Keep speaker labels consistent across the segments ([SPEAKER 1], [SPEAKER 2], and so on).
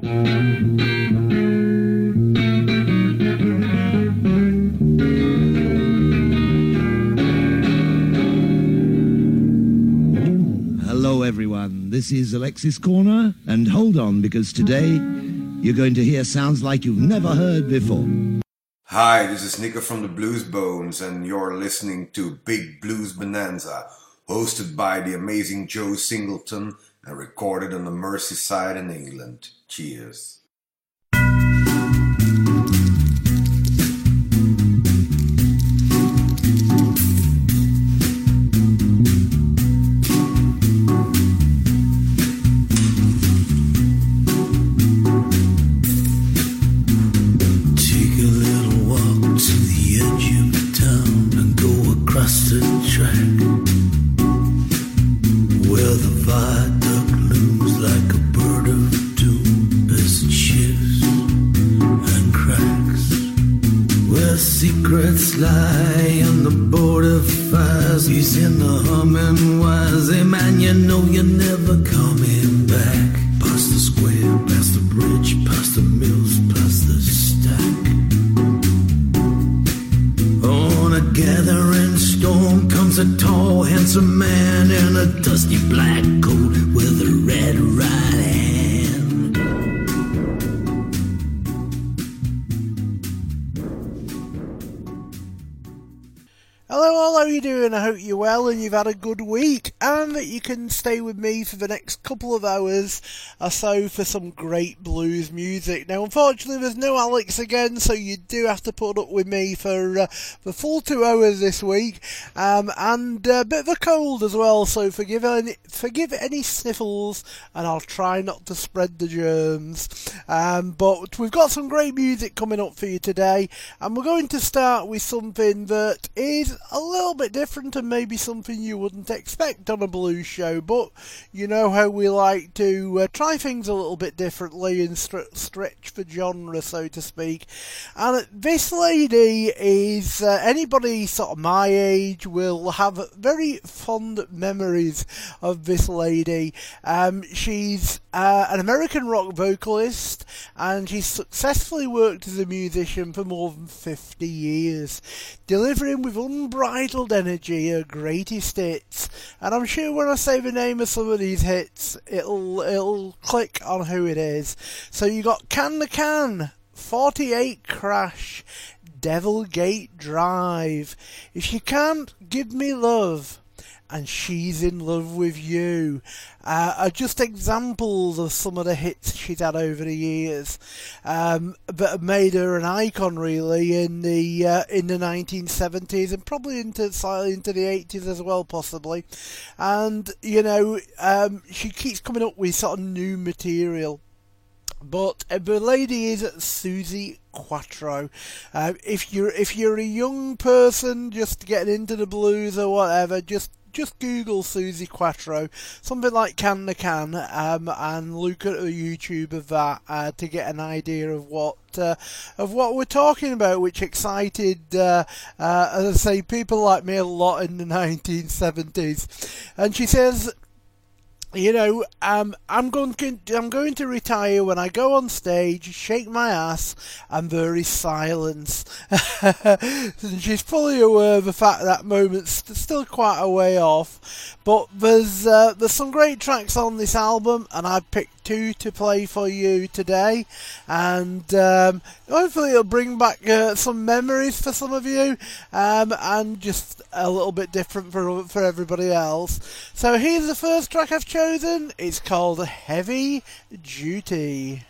[SPEAKER 1] Hello, everyone. This is Alexis Korner, and hold on because today you're going to hear sounds like you've never heard before.
[SPEAKER 2] Hi, this is Nico from the Blues Bones, and you're listening to Big Blues Bonanza, hosted by the amazing Joe Singleton and recorded on the Merseyside in England. Cheers.
[SPEAKER 3] Lie and the border fires, he's in the humming wires. Hey man, you know you're never coming
[SPEAKER 4] doing? I hope you're well and you've had a good week and that you can stay with me for the next couple of hours or so for some great blues music. Now, unfortunately, there's no Alex again, so you do have to put up with me for uh, the full two hours this week um, and a bit of a cold as well, so forgive any, forgive any sniffles and I'll try not to spread the germs. Um, but we've got some great music coming up for you today and we're going to start with something that is a little bit different and maybe something you wouldn't expect on a blues show, but you know how we like to uh, try things a little bit differently and str- stretch the genre, so to speak. And this lady is uh, anybody sort of my age will have very fond memories of this lady. Um, she's uh, an American rock vocalist and she's successfully worked as a musician for more than 50 years, delivering with unbridled energy her greatest hits. And I'm sure when I say the name of some of these hits, it'll it'll click on who it is. So you got Can the Can, 48 Crash, Devil Gate Drive. If you can't give me love and she's in love with you. Uh, are just examples of some of the hits she's had over the years um, that have made her an icon, really, in the uh, in the 1970s and probably into slightly into the 80s as well, possibly. And you know, um, she keeps coming up with sort of new material. But uh, the lady is Suzi Quatro. Uh, if you're if you're a young person just getting into the blues or whatever, just just Google Suzi Quatro, something like Can the Can, um, and look at a YouTube of that uh, to get an idea of what uh, of what we're talking about, which excited, uh, uh, as I say, people like me a lot in the 1970s. And she says you know, um, I'm going I'm going to retire when I go on stage, shake my ass, and there is silence. and she's fully aware of the fact that moment's still quite a way off, but there's uh, there's some great tracks on this album, and I picked two to play for you today, and um, hopefully it'll bring back uh, some memories for some of you, um, and just a little bit different for for everybody else. So here's the first track I've chosen. It's called Heavy Duty.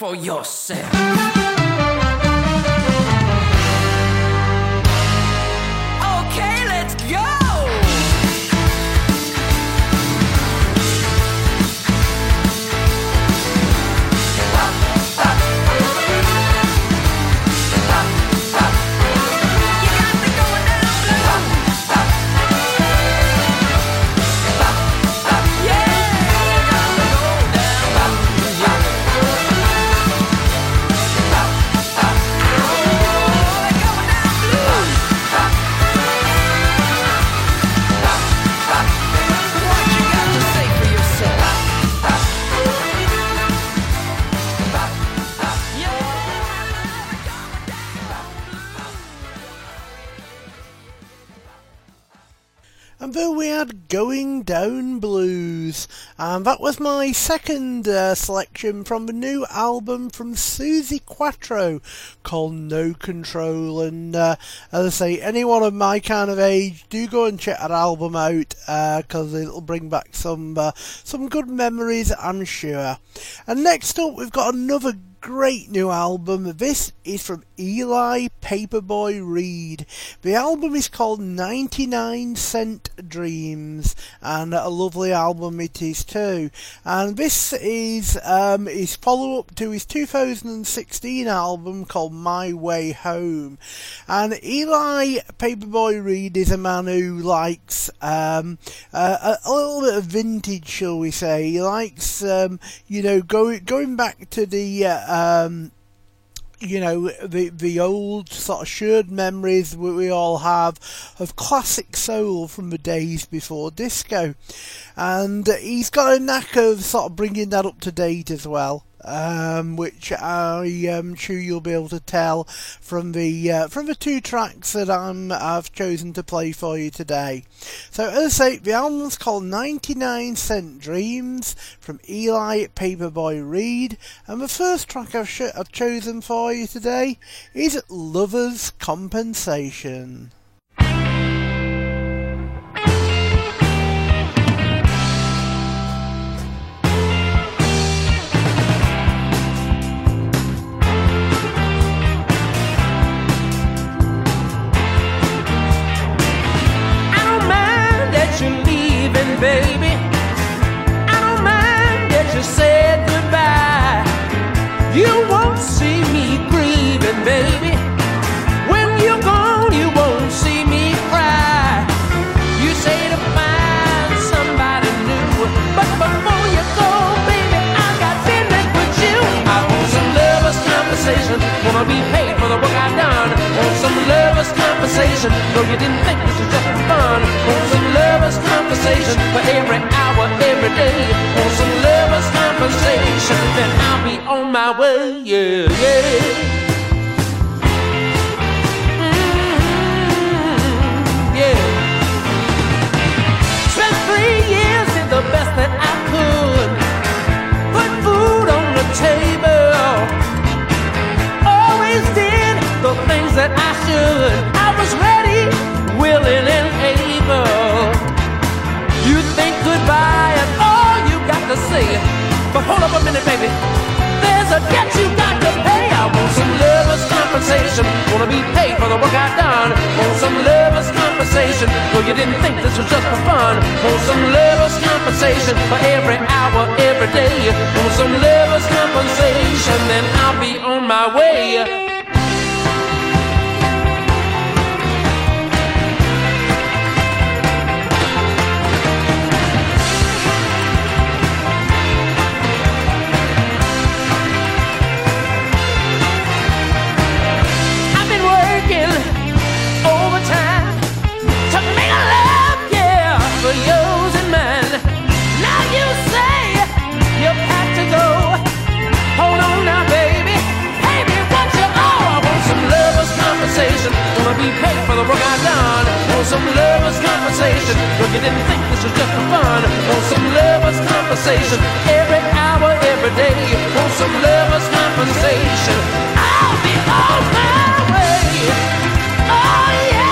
[SPEAKER 5] for yourself.
[SPEAKER 4] And that was my second uh, selection from the new album from Suzi Quatro called No Control. And uh, as I say, anyone of my kind of age, do go and check that album out because uh, it'll bring back some uh, some good memories, I'm sure. And next up, we've got another great new album. This is from Eli Paperboy Reed. The album is called 99 Cent Dreams, and a lovely album it is too. And this is um, his follow up to his 2016 album called My Way Home. And Eli Paperboy Reed is a man who likes um, uh, a, little bit of vintage, shall we say. He likes, um, you know, going going back to the. Uh, um, you know the the old sort of shared memories we all have of classic soul from the days before disco, and he's got a knack of sort of bringing that up to date as well um, which I am sure you'll be able to tell from the uh, from the two tracks that I'm I've chosen to play for you today. So as I say, the album's called 99 Cent Dreams from Eli Paperboy Reed, and the first track I've, sh- I've chosen for you today is Lover's Compensation.
[SPEAKER 6] Baby. I don't mind that you said goodbye. You won't see me grieving, baby. When you're gone, you won't see me cry. You say to find somebody new, but before you go, baby, I got business with you. I want some lovers' compensation, wanna be paid for the work I've done. Want some lovers' compensation, no, you didn't think this was just fun. Want some lovers' compensation for every hour, every day. Want some lovers' compensation, then I'll be on my way. Yeah, yeah. Compensation. Wanna be paid for the work I've done. Want some lover's compensation. No, you didn't think this was just for fun. Want some lover's compensation for every hour, every day. Want some lover's compensation, then I'll be on my way. Wanna be paid for the work I've done. Want some lover's compensation. Look, you didn't think this was just for fun. Want some lover's compensation. Every hour, every day. Want some lover's compensation. I'll be on my way. Oh yeah.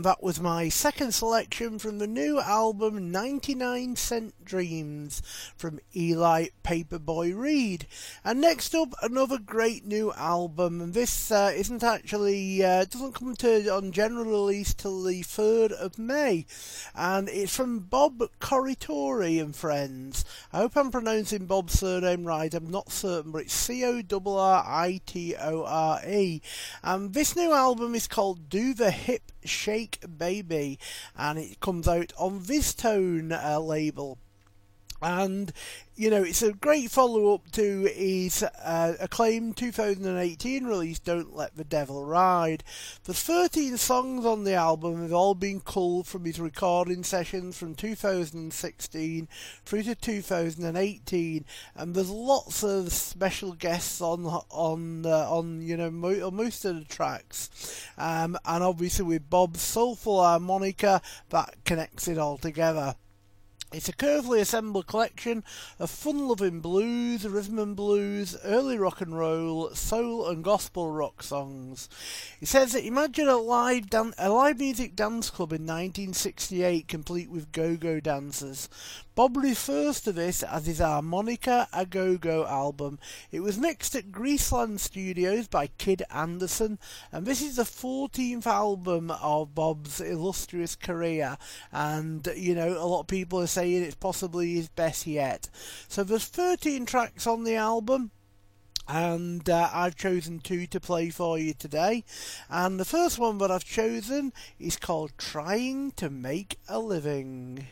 [SPEAKER 6] And that was my
[SPEAKER 4] second selection from the new album 99 Cent Dreams from Eli Paperboy Reed. And next up, another great new album, and this uh, isn't actually, uh, doesn't come to on general release till the 3rd of May, and it's from Bob Corritore and Friends. I hope I'm pronouncing Bob's surname right, I'm not certain, but it's C O R R I T O R E. And this new album is called Do the Hip Shake Baby, and it comes out on VizzTone uh, label. And you know, it's a great follow up to his uh, acclaimed 2018 release, Don't Let the Devil Ride. The 13 songs on the album have all been culled from his recording sessions from 2016 through to 2018, and there's lots of special guests on on uh, on you know mo- on most of the tracks, um, and obviously with Bob's soulful harmonica that connects it all together. It's a carefully assembled collection of fun-loving blues, rhythm and blues, early rock and roll, soul and gospel rock songs. It says that imagine a live dan- a live music dance club in 1968 complete with go-go dancers. Bob refers to this as his Harmonica A Go Go album. It was mixed at Greaseland Studios by Kid Anderson, and this is the 14th album of Bob's illustrious career. And, you know, a lot of people are saying saying it's possibly his best yet. So there's 13 tracks on the album and uh, I've chosen two to play for you today. And the first one that I've chosen is called
[SPEAKER 7] Trying to Make a Living.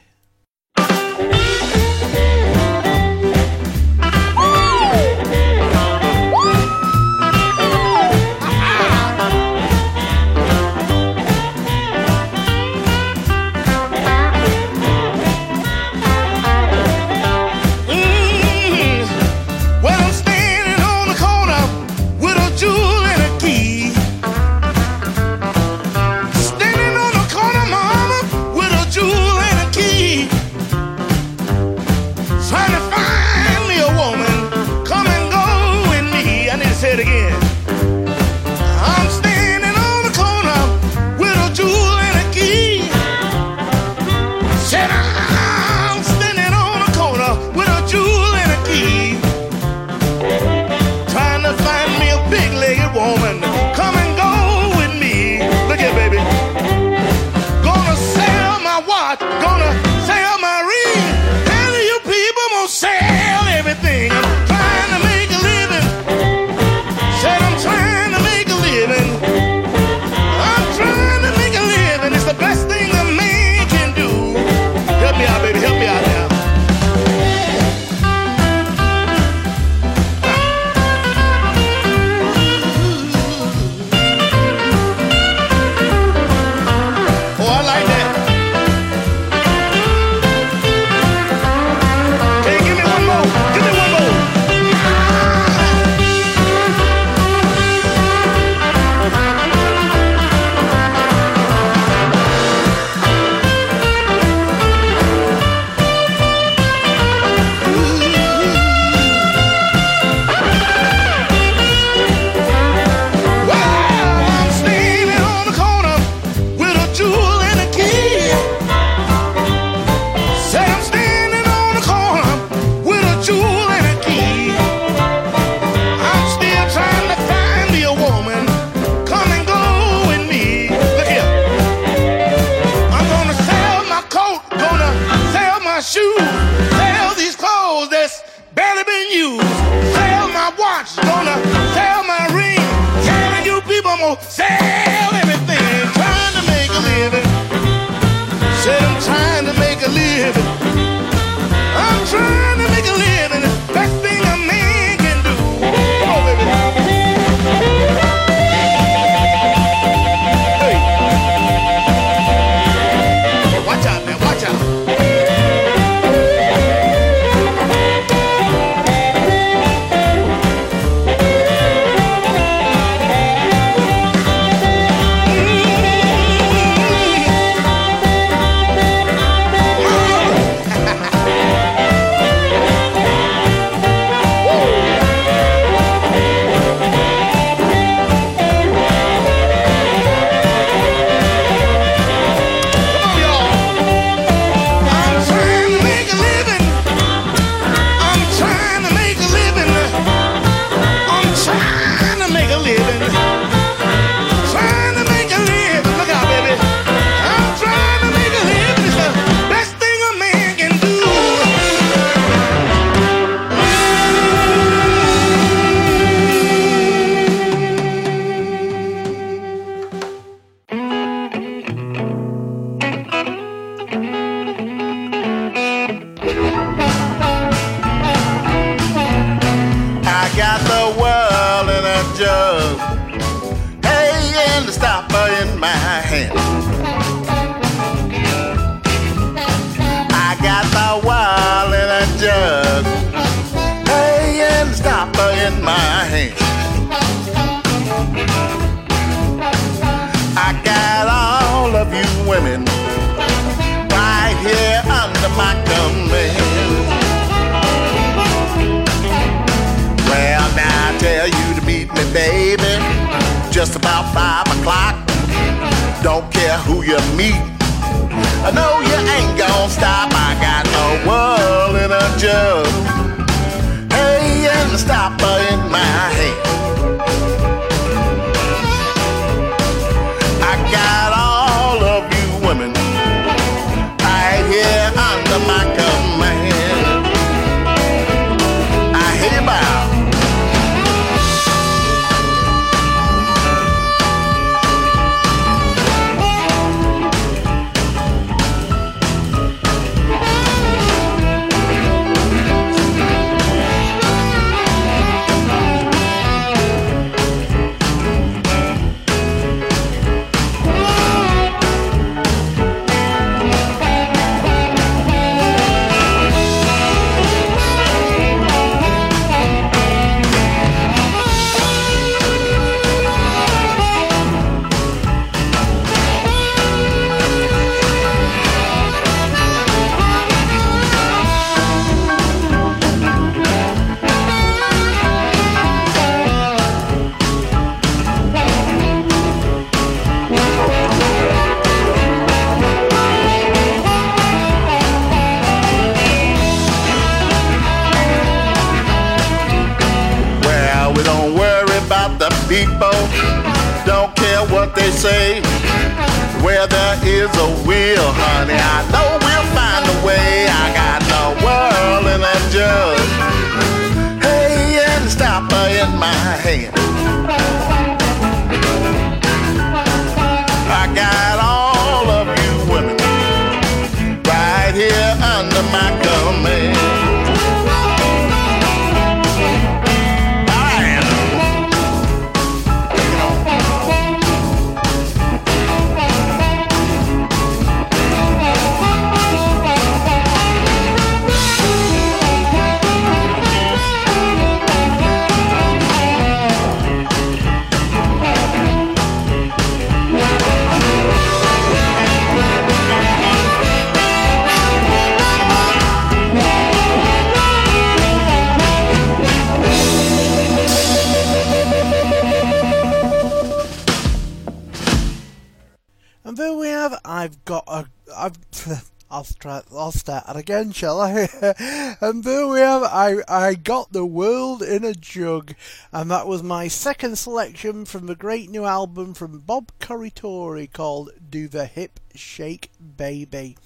[SPEAKER 4] I've got a. I've. I'll try. I'll start it again, shall I? and there we have. I I got the world in a jug, and that was my second selection from the great new album from Bob Corritore called "Do the Hip Shake Baby."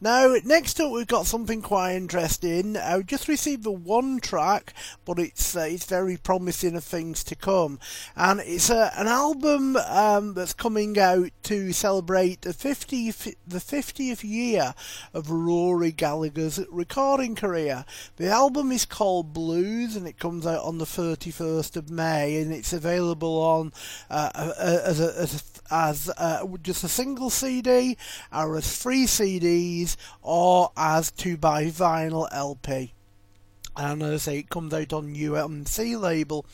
[SPEAKER 4] Now, next up, we've got something quite interesting. I just received the one track, but it's uh, it's very promising of things to come, and it's uh, an album um, that's coming out to celebrate the 50th the 50th year of Rory Gallagher's recording career. The album is called Blues, and it comes out on the 31st of May, and it's available on uh, uh, as a, as a, as uh, just a single CD, or as three CDs, or as to buy vinyl LP. And as I say, it comes out on UMC label,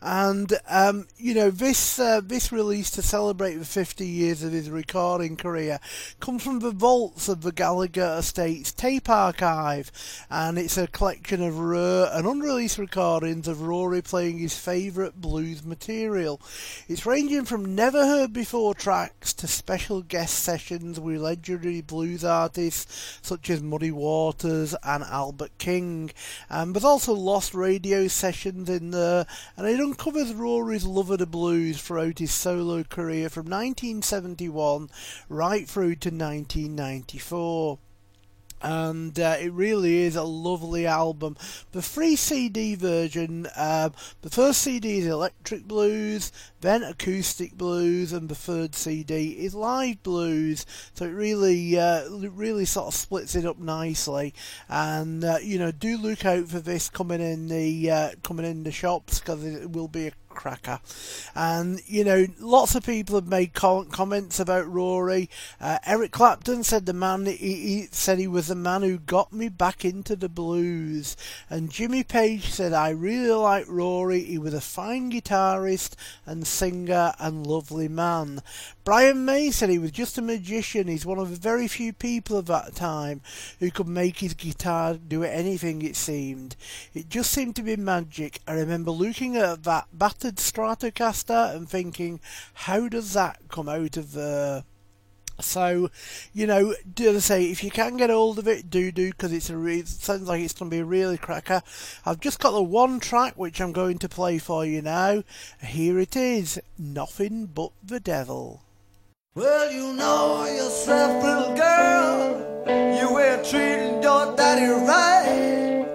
[SPEAKER 4] and um, you know this uh, this release to celebrate the 50 years of his recording career comes from the vaults of the Gallagher Estates tape archive, and it's a collection of rare and unreleased recordings of Rory playing his favourite blues material. It's ranging from never heard before tracks to special guest sessions with legendary blues artists such as Muddy Waters and Albert King. Um, Um, there's also lost radio sessions in there, and it uncovers Rory's love of the blues throughout his solo career from 1971 right through to 1994 and uh, it really is a lovely album. The free CD version, um, the first CD is Electric Blues, then Acoustic Blues, and the third CD is Live Blues. So it really, uh, really sort of splits it up nicely. And uh, you know, do look out for this coming in the uh, coming in the shops because it will be a cracker. And you know, lots of people have made comments about Rory. Uh, Eric Clapton said the man he, he said he was the man who got me back into the blues. And Jimmy Page said I really like Rory. He was a fine guitarist and singer and lovely man. Brian May said he was just a magician. He's one of the very few people of that time who could make his guitar do anything. It seemed. It just seemed to be magic. I remember looking at that battered Stratocaster and thinking, how does that come out of there? So, you know, do I say if you can get hold of it, do do because it's a re- it sounds like it's going to be a really cracker. I've just got the one track which I'm going to play for you now. Here it is, nothing but the devil.
[SPEAKER 8] Well, you know yourself, little girl. You ain't treating your daddy right.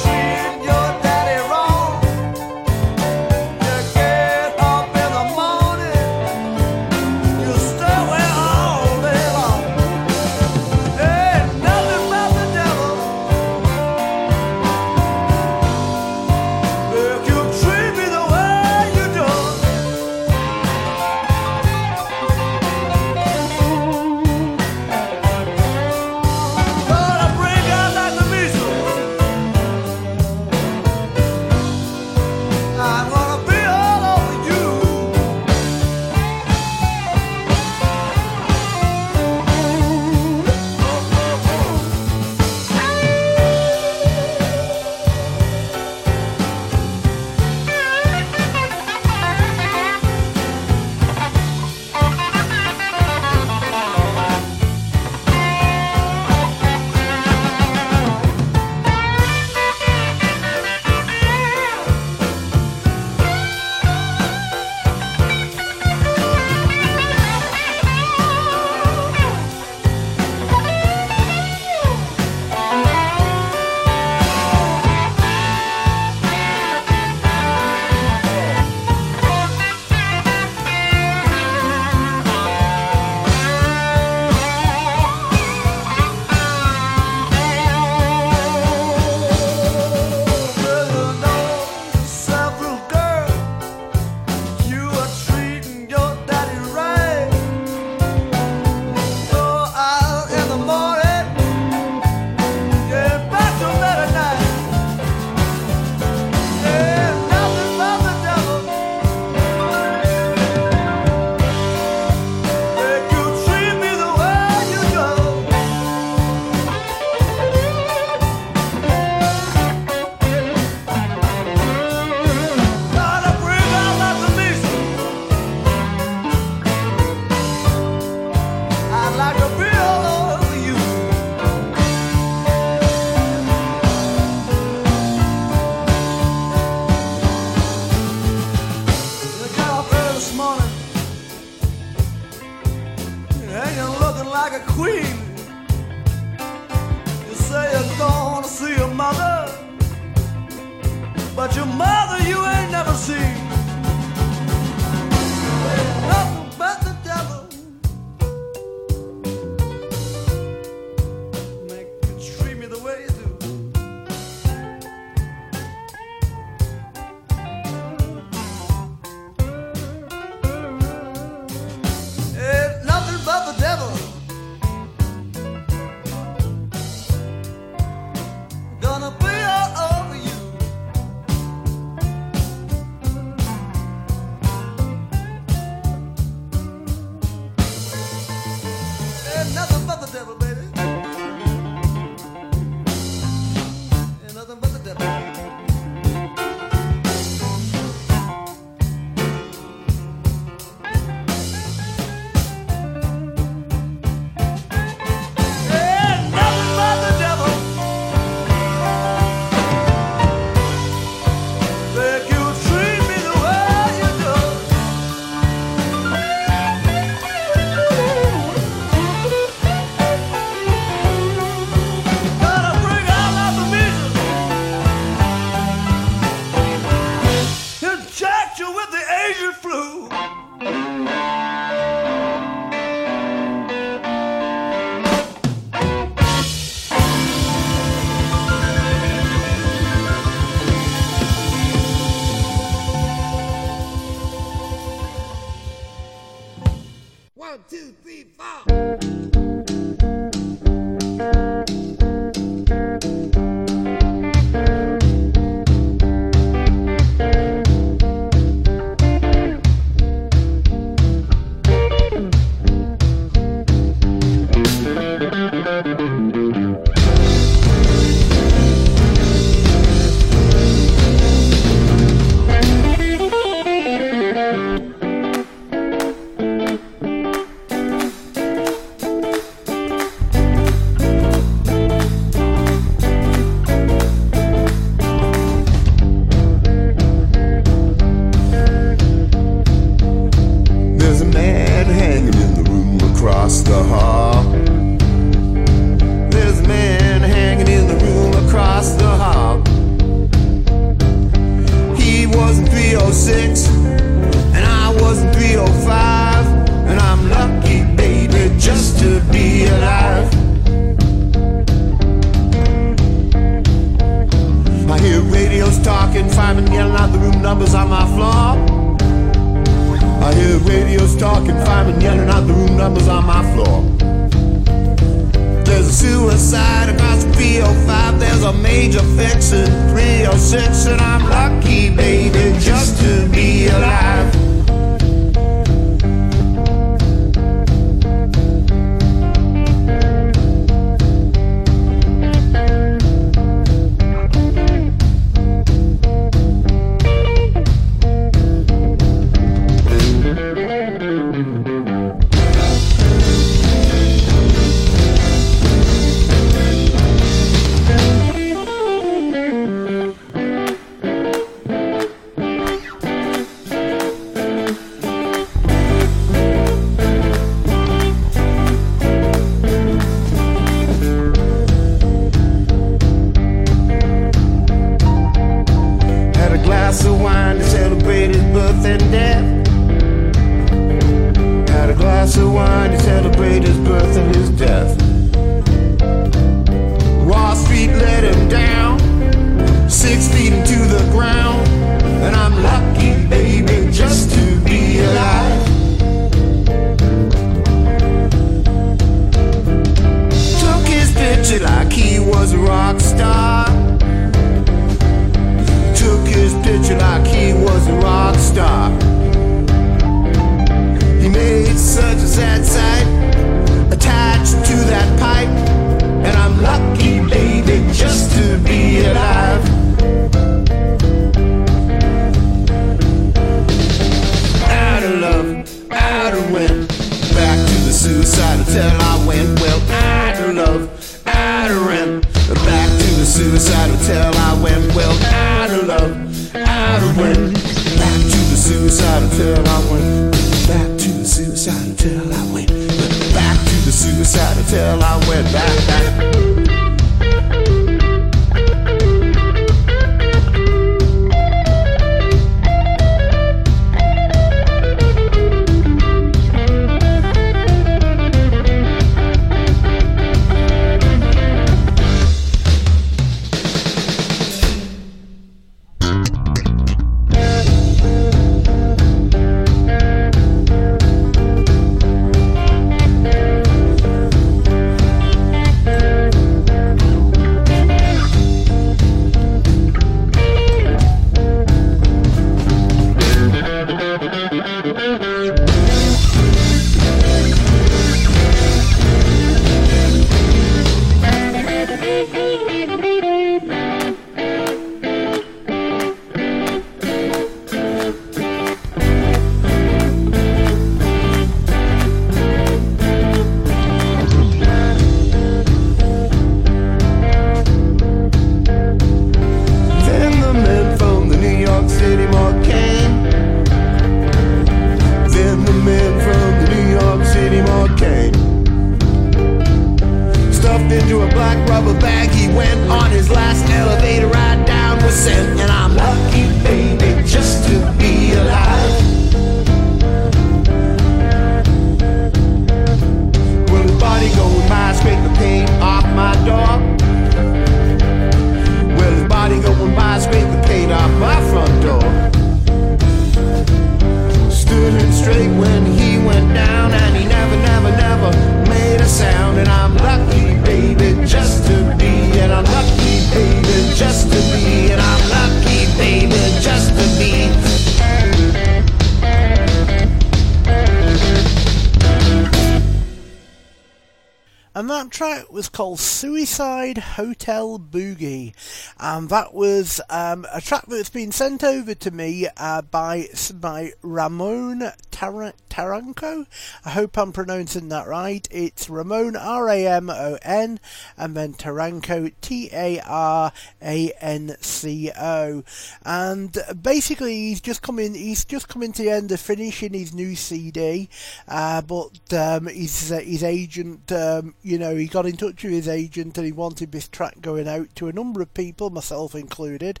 [SPEAKER 3] Hotel
[SPEAKER 4] Boogie, and that was um, a track that's been sent over to me uh, by by Ramon Tar- Taranco. I hope I'm pronouncing that right. It's Ramon R A M O N and then Taranco T A R A N C O. And basically, he's just coming. He's just coming to the end of finishing his new CD, uh, but um, his uh, his agent, um, you know, he got in touch with his agent and he wanted this track going out to a number of people, myself included included.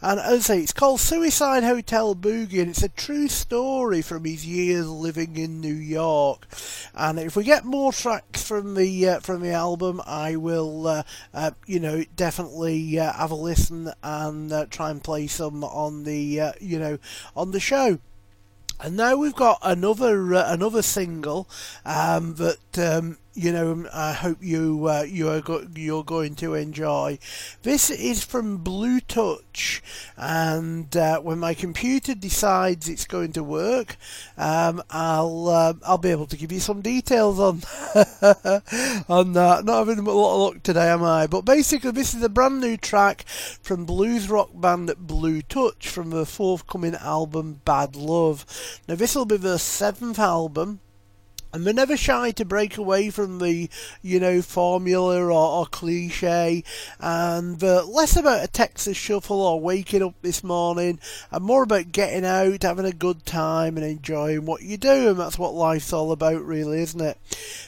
[SPEAKER 4] And as I say, it's called Suicide Hotel Boogie, and it's a true story from his years living in New York. And if we get more tracks from the uh, from the album, I will, uh, uh, you know, definitely uh, have a listen and uh, try and play some on the, uh, you know, on the show. And now we've got another another single um, that. Um, you know I hope you uh, you are go- you're going to enjoy. This is from Blue Touch, and uh, when my computer decides it's going to work, um, I'll uh, I'll be able to give you some details on on that. Not having a lot of luck today, am I? But basically, this is a brand new track from blues rock band Blue Touch from the forthcoming album Bad Love. Now, this will be their seventh album. And they're never shy to break away from the, you know, formula or, or cliche, and uh, less about a Texas shuffle or waking up this morning, and more about getting out, having a good time, and enjoying what you do, and that's what life's all about, really, isn't it?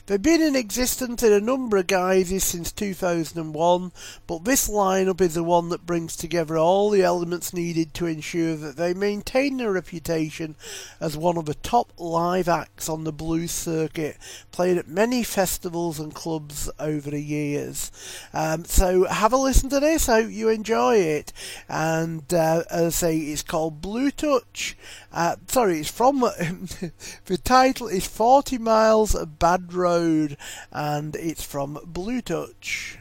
[SPEAKER 4] They've been in existence in a number of guises since 2001, but this lineup is the one that brings together all the elements needed to ensure that they maintain their reputation as one of the top live acts on the blues circuit, played at many festivals and clubs over the years. Um, so have a listen to this. I hope you enjoy it. And uh, as I say, it's called Blue Touch. Uh, sorry, it's from the title is 40 Miles of Bad Road, and it's from Blue Touch.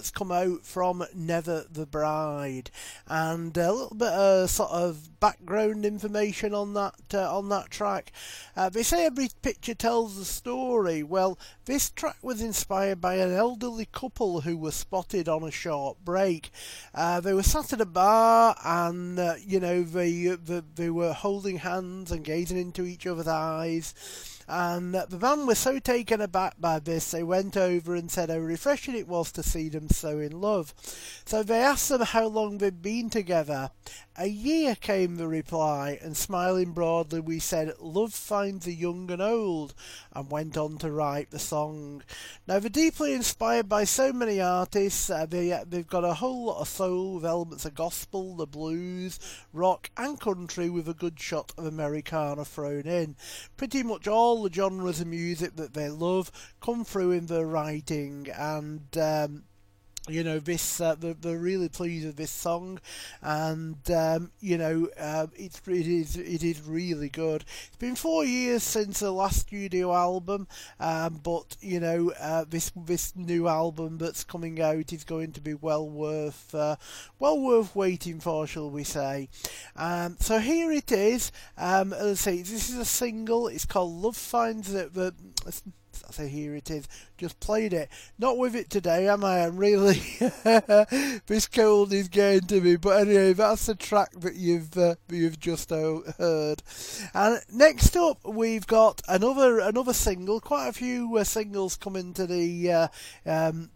[SPEAKER 4] That's come out from Never the Bride, and a little bit of sort of background information on that uh, on that track. Uh, they say every picture tells a story. Well, this track was inspired by an elderly couple who were spotted on a short break. Uh, they were sat at a bar, and uh, you know they, they they were holding hands and gazing into each other's eyes. And the man was so taken aback by this, they went over and said how refreshing it was to see them so in love. So they asked them how long they'd been together. A year came the reply, and smiling broadly, we said, Love finds the young and old, and went on to write the song. Now, they're deeply inspired by so many artists. Uh, they, uh, they've got a whole lot of soul with elements of gospel, the blues, rock, and country with a good shot of Americana thrown in. Pretty much all the genres of music that they love come through in their writing, and um, you know this uh, they're, really pleased with this song. And um, you know uh, it's it is it is really good. It's been four years since the last studio album um, but you know uh, this this new album that's coming out is going to be well worth uh, well worth waiting for shall we say. Um, so here it is. Um, as I say this is a single. It's called Love Finds the, the Say here it is. Just played it. Not with it today, am I? I'm really this cold is getting to me. But anyway, that's the track that you've uh, you've just heard. And next up, we've got another another single. Quite a few uh, singles coming to the uh, um,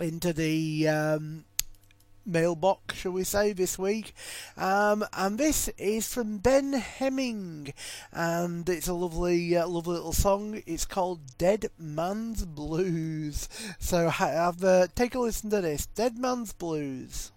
[SPEAKER 4] into the um, mailbox, shall we say, this week. Um, and this is from Ben Hemming, and it's a lovely, uh, lovely little song. It's called Dead Man's Blues. So have uh, take a listen to this, Dead Man's Blues.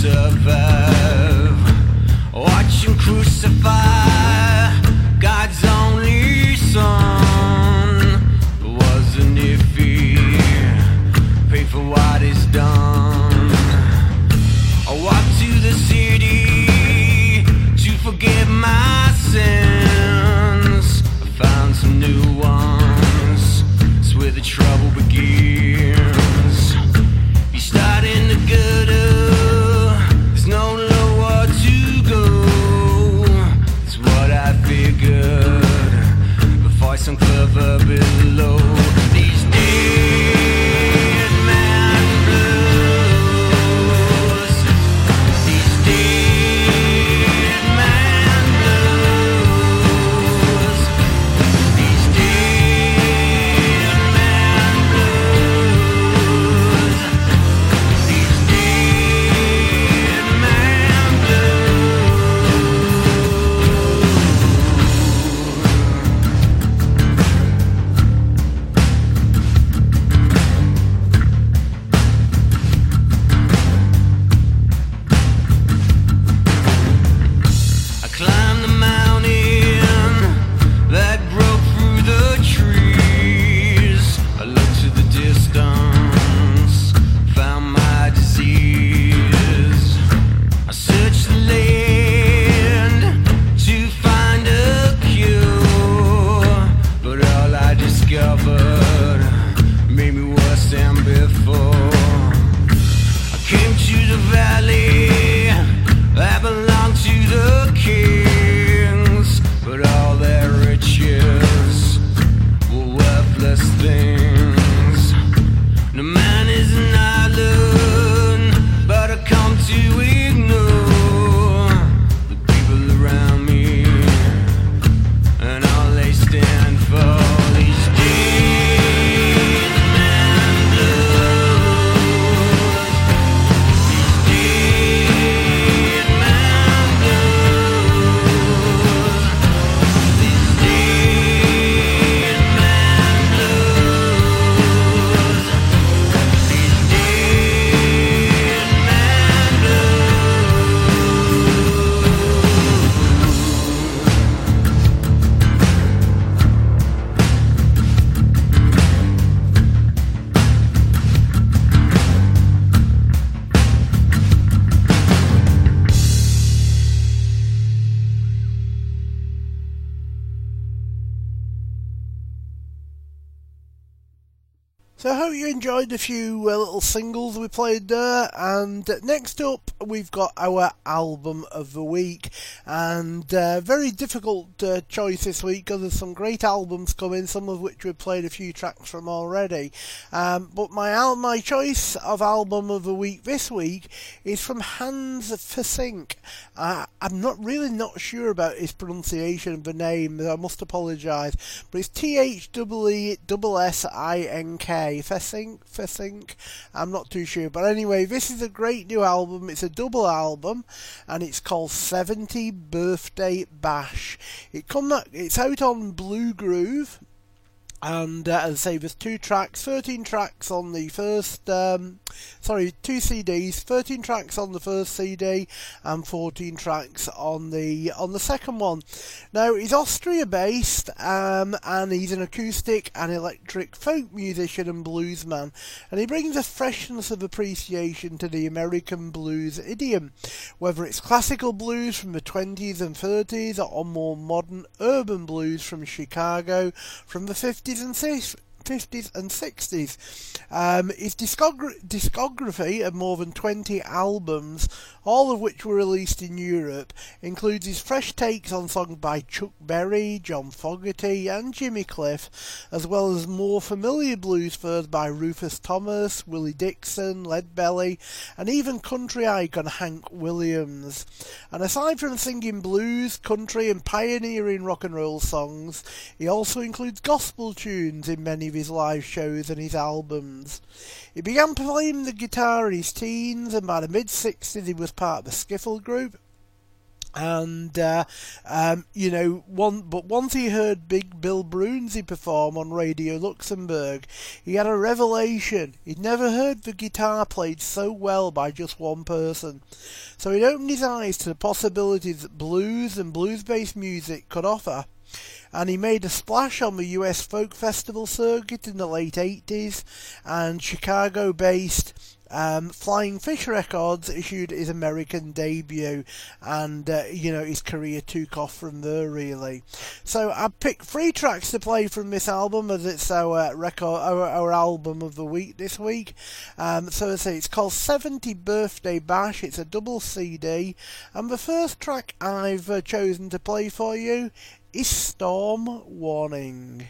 [SPEAKER 9] Survive. Crucify God's only son. Wasn't for what is done. I walked to the city to forget my sins. I found some new ones. The trouble Ever below. You
[SPEAKER 4] little singles we played there. And next up, we've got our album of the week. And uh, very difficult uh, choice this week because there's some great albums coming, some of which we've played a few tracks from already. Um, but my al- my choice of album of the week this week is from Hans Theessink. Uh, I'm not really not sure about his pronunciation of the name. I must apologise, but it's T H E S I N K. Theessink, Theessink. I'm not too sure, but anyway, this is a great new album. It's a double album, and it's called 70 Birthday Bash. It come it's out on Blue Groove. And uh, as I say, there's two tracks, 13 tracks on the first, um, sorry, two CDs, 13 tracks on the first CD and 14 tracks on the on the second one. Now he's Austria based, um, and he's an acoustic and electric folk musician and bluesman, and he brings a freshness of appreciation to the American blues idiom, whether it's classical blues from the 20s and 30s or more modern urban blues from Chicago from the 50s and 60s. 50s and 60s. Um, his discogra- discography of more than 20 albums, all of which were released in Europe, includes his fresh takes on songs by Chuck Berry, John Fogerty, and Jimmy Cliff, as well as more familiar blues furs by Rufus Thomas, Willie Dixon, Lead Belly, and even country icon Hank Williams. And aside from singing blues, country, and pioneering rock and roll songs, he also includes gospel tunes in many of his live shows and his albums. He began playing the guitar in his teens, and by the mid 60s he was part of the Skiffle group. And uh, um, you know, one but once he heard Big Bill Broonzy perform on Radio Luxembourg, he had a revelation. He'd never heard the guitar played so well by just one person. So it opened his eyes to the possibilities that blues and blues-based music could offer and he made a splash on the US folk festival circuit in the late 80s and Chicago based um, Flying Fish Records issued his American debut, and uh, you know his career took off from there really. So I picked three tracks to play from this album as it's our record, our, our album of the week this week. Um, so I say it's called 70 Birthday Bash. It's a double CD, and the first track I've uh, chosen to play for you is Storm Warning.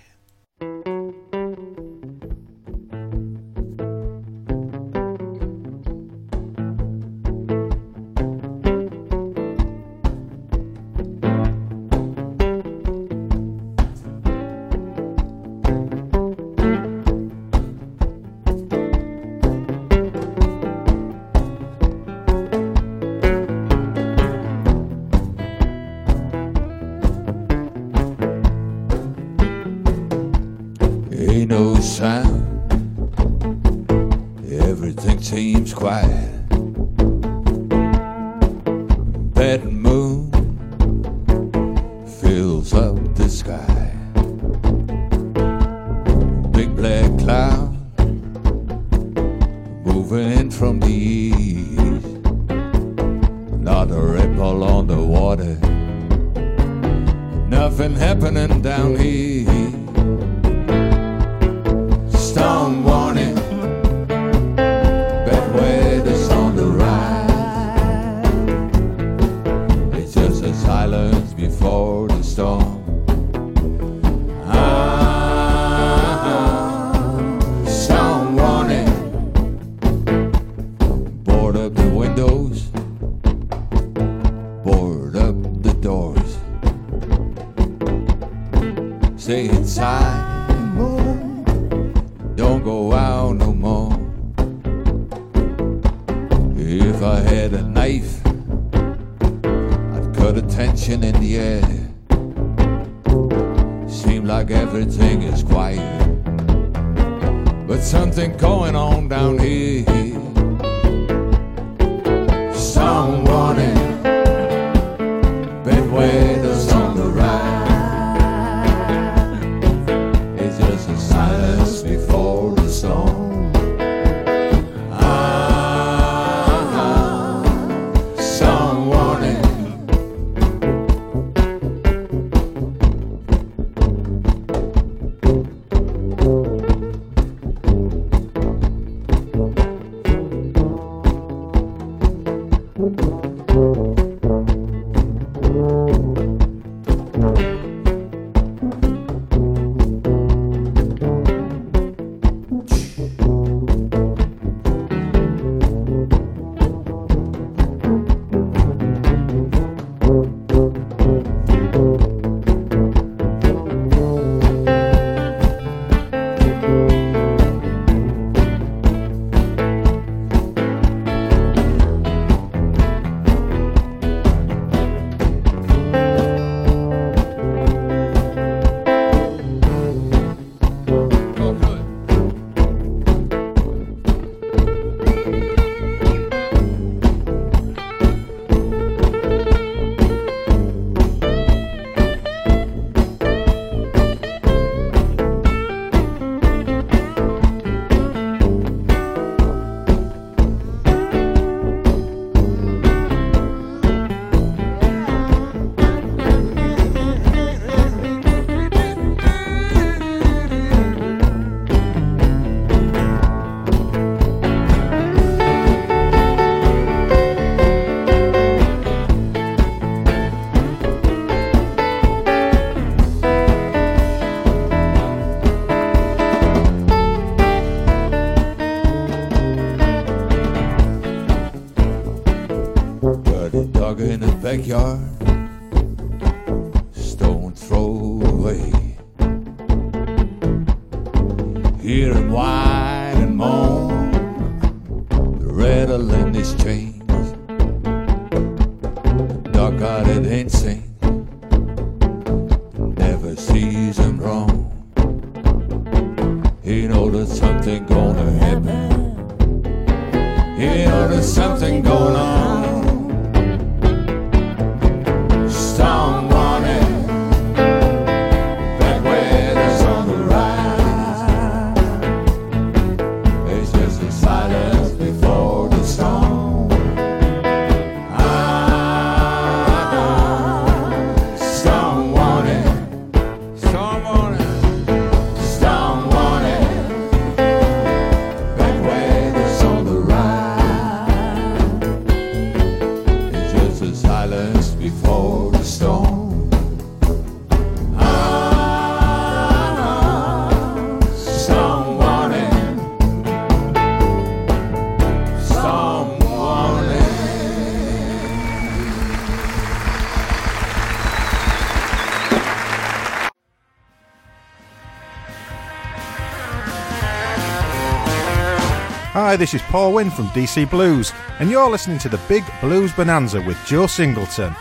[SPEAKER 10] Hi, this is Paul Wynn from DC Blues, and you're listening to the Big Blues Bonanza with Joe Singleton.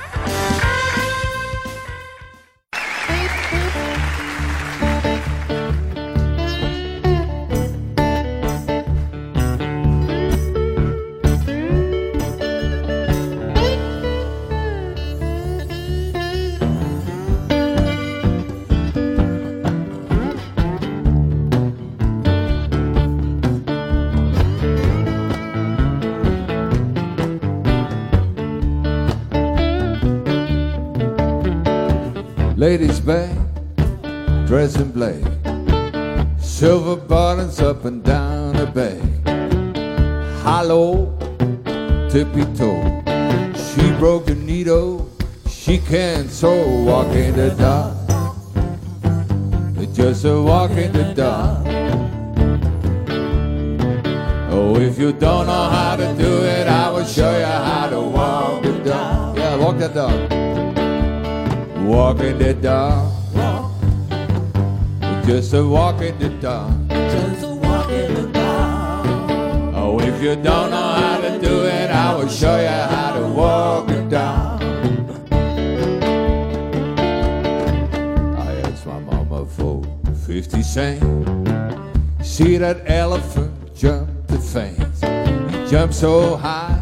[SPEAKER 11] so high,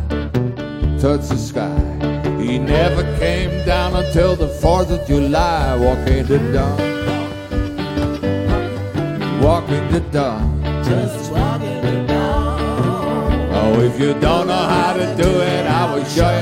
[SPEAKER 11] touched the sky. He never came down until the 4th of July, walking the dawn. Walking the dawn.
[SPEAKER 12] Just walking the dawn.
[SPEAKER 11] Oh, if you don't know how to do it, I will show you.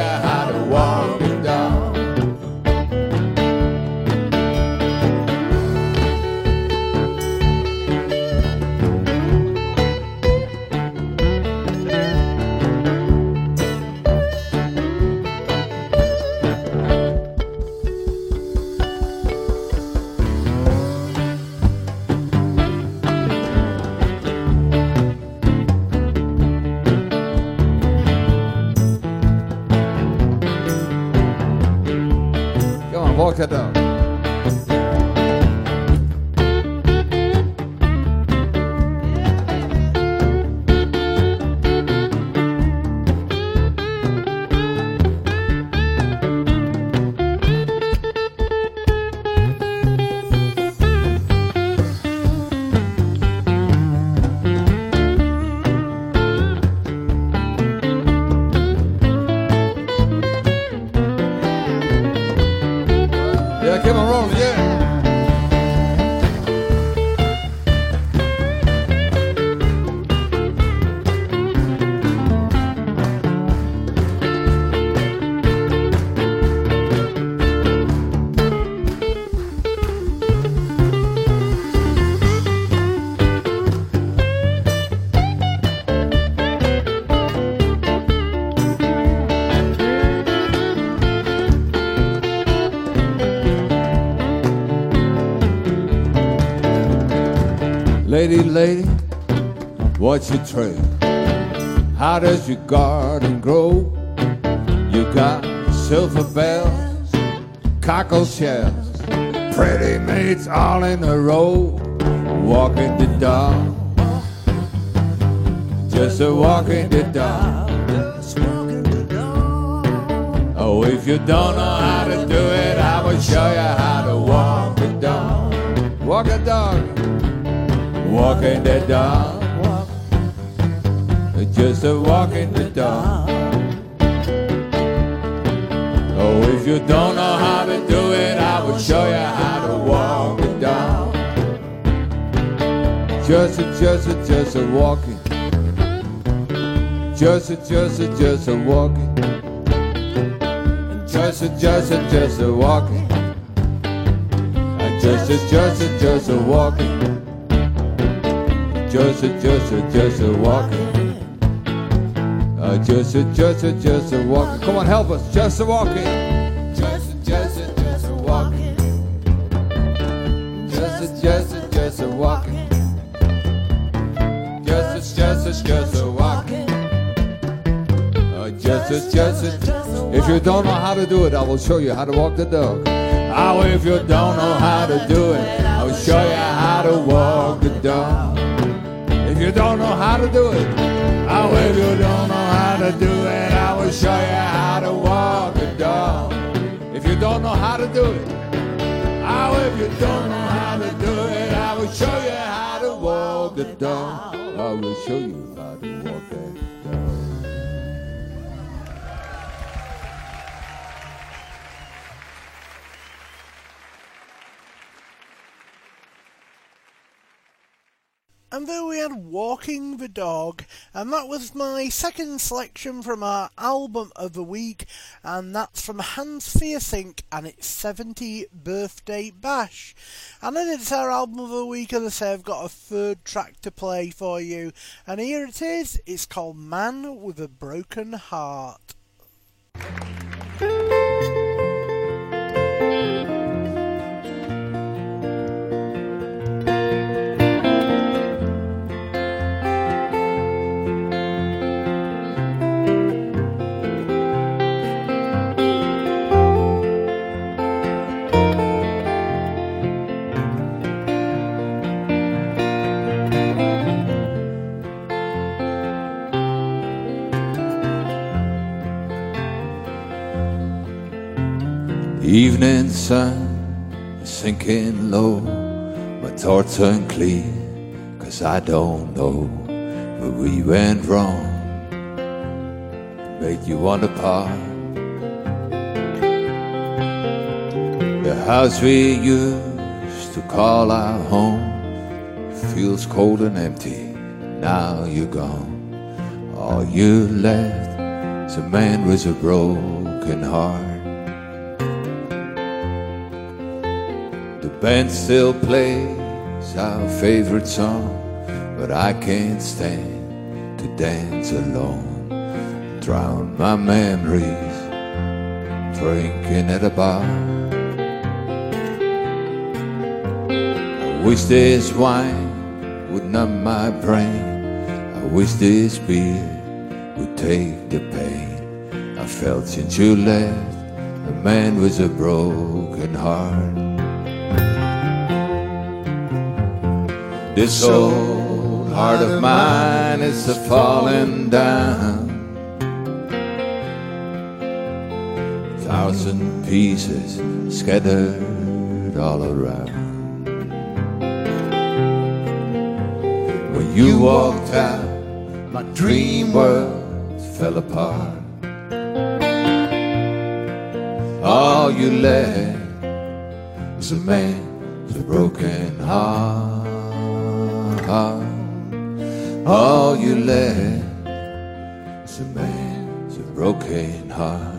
[SPEAKER 10] Lady, lady, what's your trade? How does your garden grow? You got silver bells, cockle shells, pretty maids all in a row, walking the dog, just a walking the dog. Oh, if you don't know how to do it, I will show you how to walk the dog. Walk a dog walking the dog. Just a walking the dog. Oh, if you don't know how to do it, I will show you how to walk the dog. Just a, just a, just a walking. Just a, just a, just a walking. Just a, just a, just a walking. Just a, just a, just a walking just a, just a, just a walking. Uh, just a, just a, just a walking. Come on, help us. Just a walking. Just a, just a, just a walking. Just a, just a, just a walking. Just a, just a, just a walking. Just a, just a. If you don't know how to do it, I will show you how to walk the dog. Oh, if you don't know how to do it, I will show you how to walk the dog. You don't know how to do it, oh, if you don't know how to do it, I will show you how to walk the dog. If you don't know how to do it, oh, if you don't know how to do it, I will show you how to walk the dog. I will show you how
[SPEAKER 4] there Walking the Dog, and that was my second selection from our album of the week, and that's from Hans Theessink and its 70 birthday bash. And then it's our album of the week, and I say I've got a third track to play for you, and here it is. It's called Man with a Broken Heart.
[SPEAKER 10] Evening sun is sinking low. My thoughts turn clear, cause I don't know where we went wrong. Made you want to part. The house we used to call our home feels cold and empty. Now you're gone. All you left is a man with a broken heart. Band still plays our favorite song, but I can't stand to dance alone. Drown my memories drinking at a bar. I wish this wine would numb my brain. I wish this beer would take the pain I felt since you left. a man with a broken heart. This old heart of mine is a falling down. Thousand pieces scattered all around. When you walked out, my dream world fell apart. All you left was a man with a broken heart. All you left is a man with a broken heart.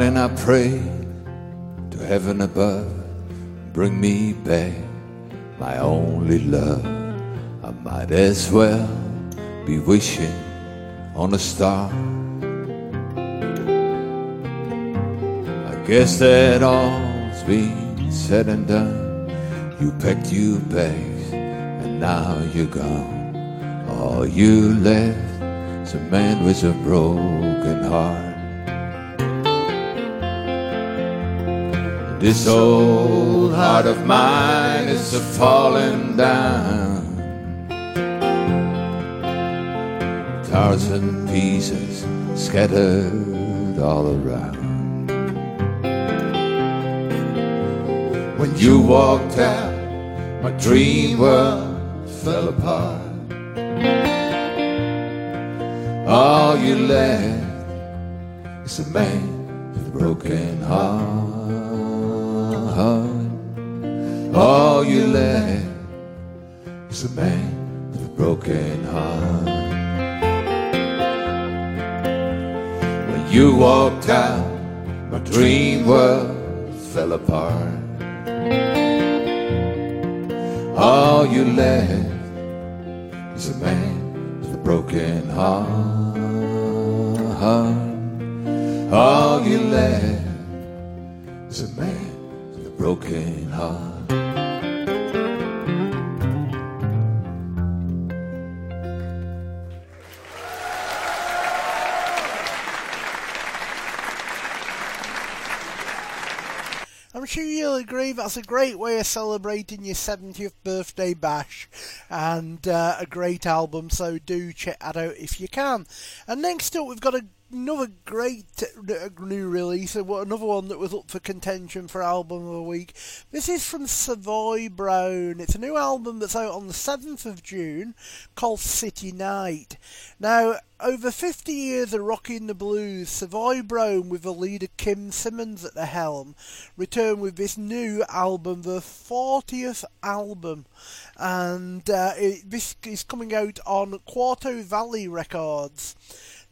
[SPEAKER 10] And I prayed to heaven above, bring me back my only love. I might as well be wishing on a star. I guess that all's been said and done. You packed your bags and now you're gone. All you left is a man with a broken heart. This old heart of mine is a falling down. Thousand pieces scattered all around. When you walked out, my dream world fell apart. All you left is a man with a broken heart. All you left is a man with a broken heart. When you walked out, my dream world fell apart. All you left is a man with a broken heart. All you left is a man broken heart.
[SPEAKER 4] I'm sure you'll agree that's a great way of celebrating your 70th birthday bash and uh, a great album, so do check that out if you can. And next up, we've got a, another great uh, new release, uh, another one that was up for contention for Album of the Week. This is from Savoy Brown. It's a new album that's out on the 7th of June called City Night. Now, over 50 years of rocking the blues, Savoy Brown, with the leader Kim Simmonds at the helm, return with this new album, the 40th album, and uh, it, this is coming out on Quarto Valley Records.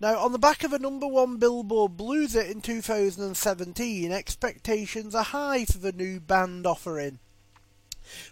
[SPEAKER 4] Now, on the back of a number one Billboard Blues It in 2017, expectations are high for the new band offering.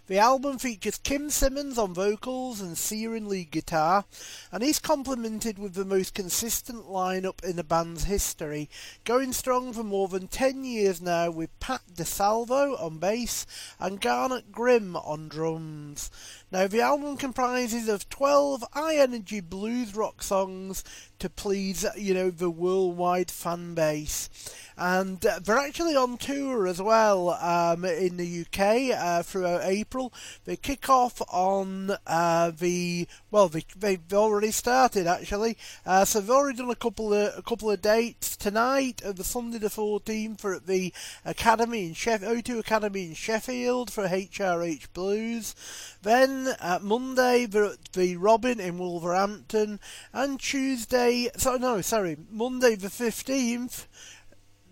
[SPEAKER 4] The album features Kim Simmonds on vocals and Searing lead guitar, and he's complemented with the most consistent lineup in the band's history, going strong for more than 10 years now with Pat DeSalvo on bass and Garnet Grimm on drums. Now, the album comprises of 12 high energy blues rock songs to please, you know, the worldwide fan base. And uh, they're actually on tour as well um, in the UK uh, throughout April. They kick off on uh, the well, they, they've already started actually. Uh, so they've already done a couple of a couple of dates tonight, uh, the Sunday the 14th for at the Academy in Sheff- O2 Academy in Sheffield for HRH Blues. Then uh, Monday they're at the Robin in Wolverhampton, and Tuesday. So no, sorry, Monday the 15th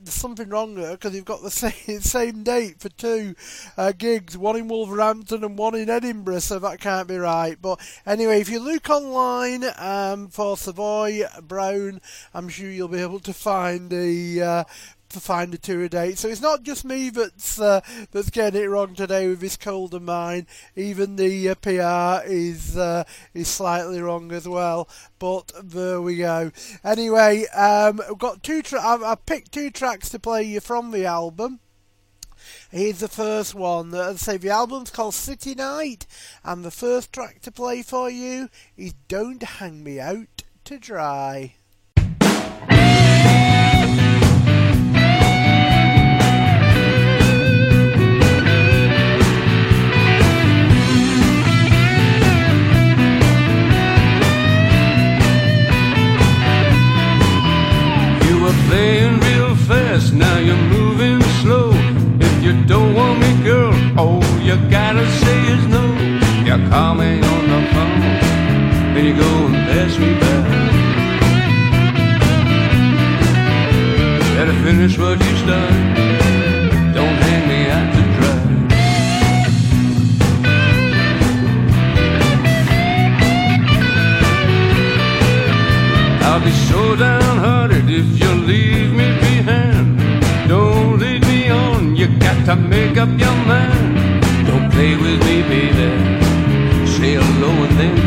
[SPEAKER 4] there's something wrong there because you've got the same, same date for two uh, gigs, one in Wolverhampton and one in Edinburgh, so that can't be right. But anyway, if you look online um, for Savoy Brown, I'm sure you'll be able to find the. Uh, to find date, so it's not just me that's uh, that's getting it wrong today with this cold of mine. Even the uh, PR is uh, is slightly wrong as well. But there we go. Anyway, um, I've got two. Tra- I've, I've picked two tracks to play you from the album. Here's the first one. As I say, the album's called City Night, and the first track to play for you is "Don't Hang Me Out to Dry."
[SPEAKER 13] Fast, now you're moving slow. If you don't want me, girl, all you gotta say is no. You call me on the phone, then you go and pass me by. Better finish what you started. Don't hang me out to dry. I'll be so downhearted to make up your mind. Don't play with me, baby. Say hello and then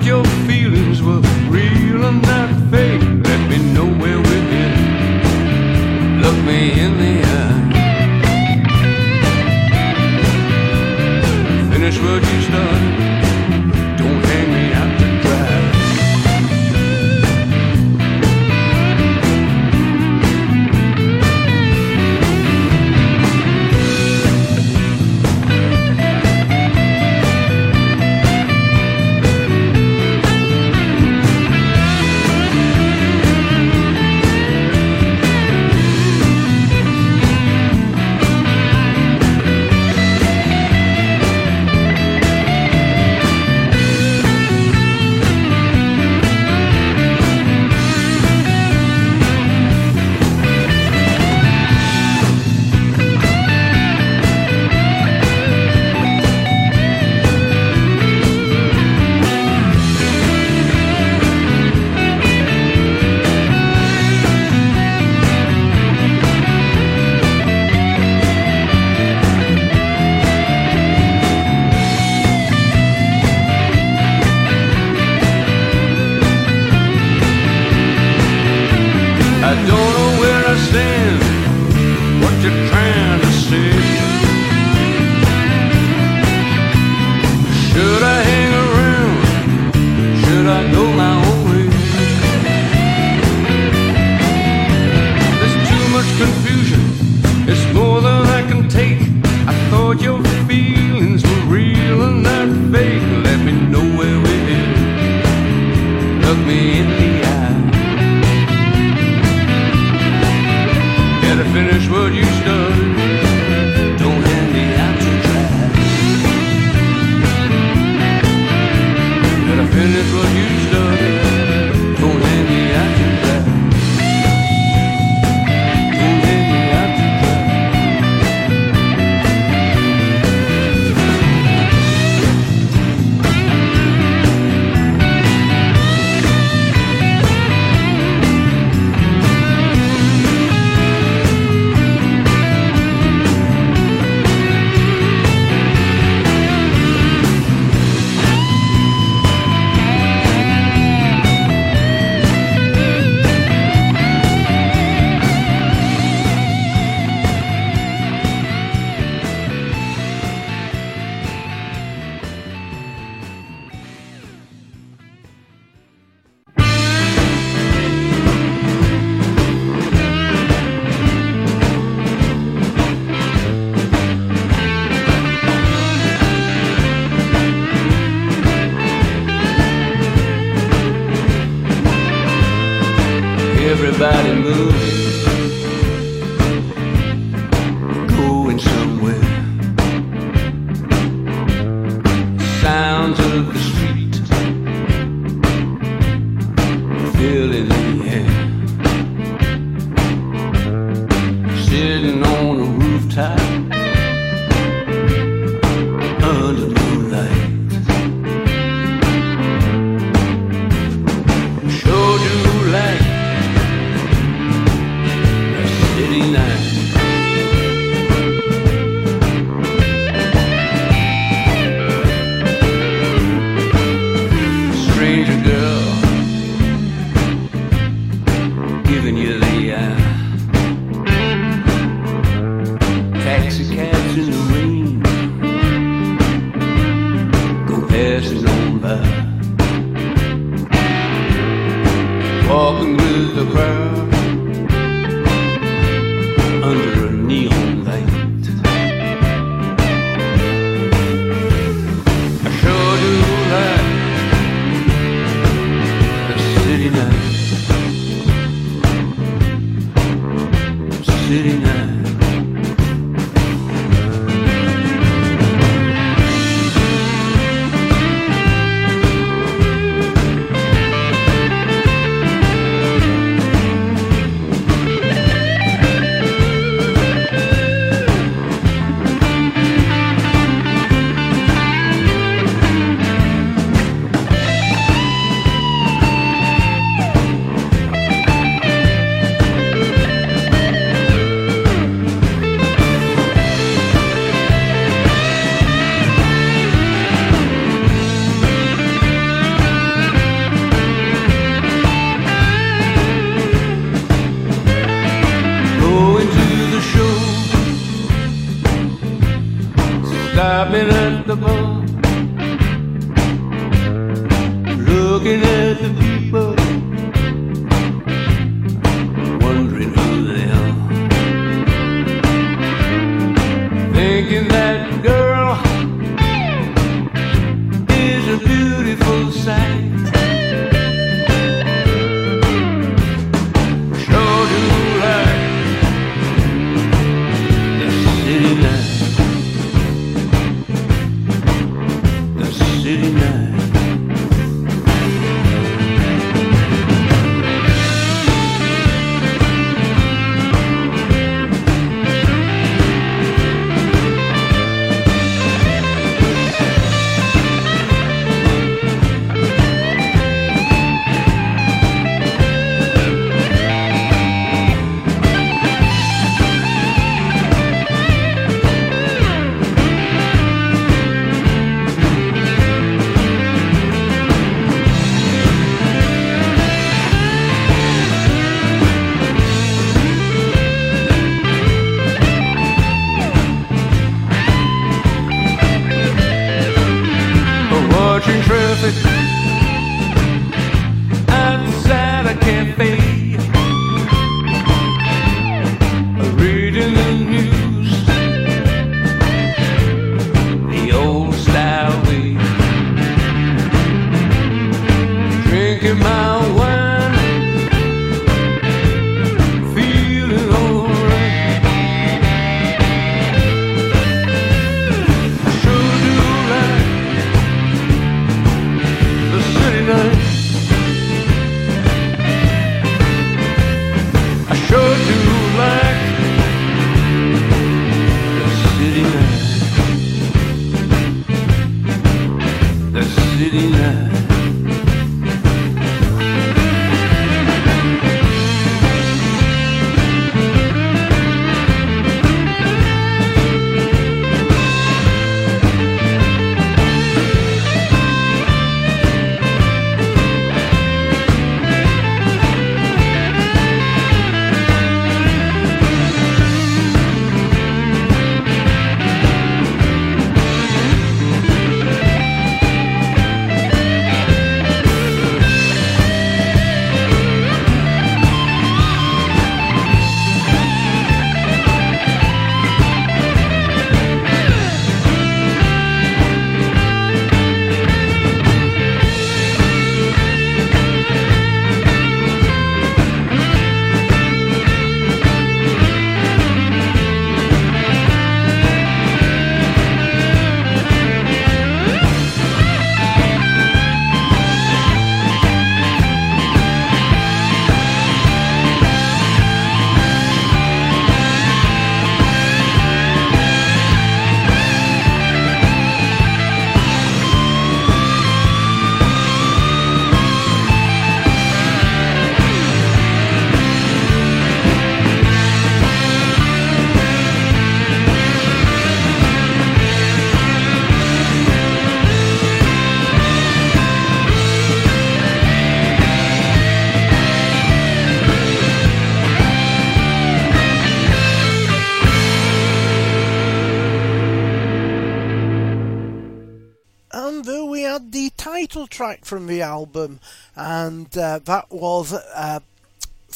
[SPEAKER 13] Thought your feelings were real and not fake. Let me know where we're headed. Look me in the eye. Finish what you
[SPEAKER 4] track from the album, and uh, that was uh,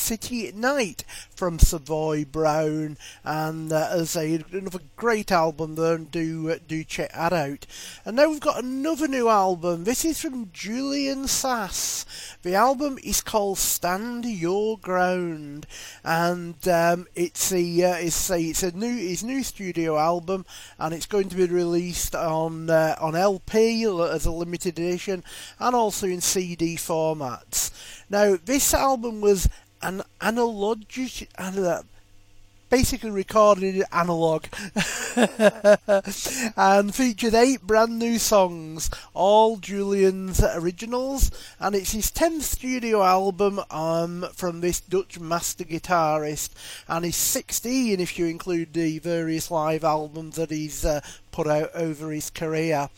[SPEAKER 4] City at Night from Savoy Brown, and uh, as I say, another great album there, do uh, do check that out. And now we've got another new album. This is from Julian Sas. The album is called Stand Your Ground, and um, it's a uh, it's a it's a new his new studio album, and it's going to be released on uh, on LP as a limited edition, and also in CD formats. Now, this album was an analog, uh, basically recorded analog, and featured eight brand new songs, all Julian's originals, and it's his tenth studio album um, from this Dutch master guitarist, and he's 16 if you include the various live albums that he's uh, put out over his career.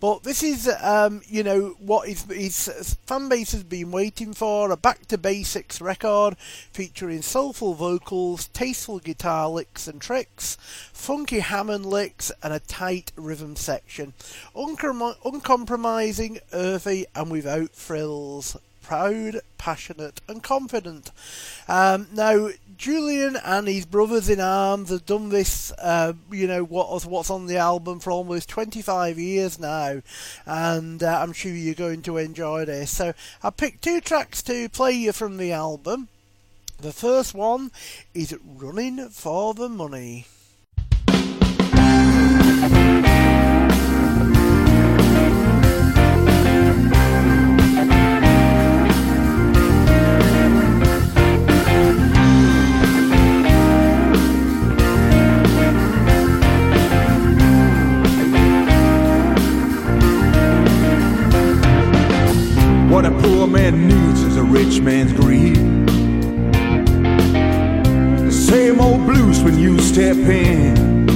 [SPEAKER 4] But this is, um, you know, what his, his fan base has been waiting for a back to basics record featuring soulful vocals, tasteful guitar licks and tricks, funky Hammond licks, and a tight rhythm section. Uncom- uncompromising, earthy, and without frills proud, passionate, and confident. Um, now, Julian and his brothers in arms have done this, uh, you know, what, what's on the album for almost 25 years now, and uh, I'm sure you're going to enjoy this. So, I picked two tracks to play you from the album. The first one is Running for the Money.
[SPEAKER 7] Rich man's greed. The same old blues when you step in.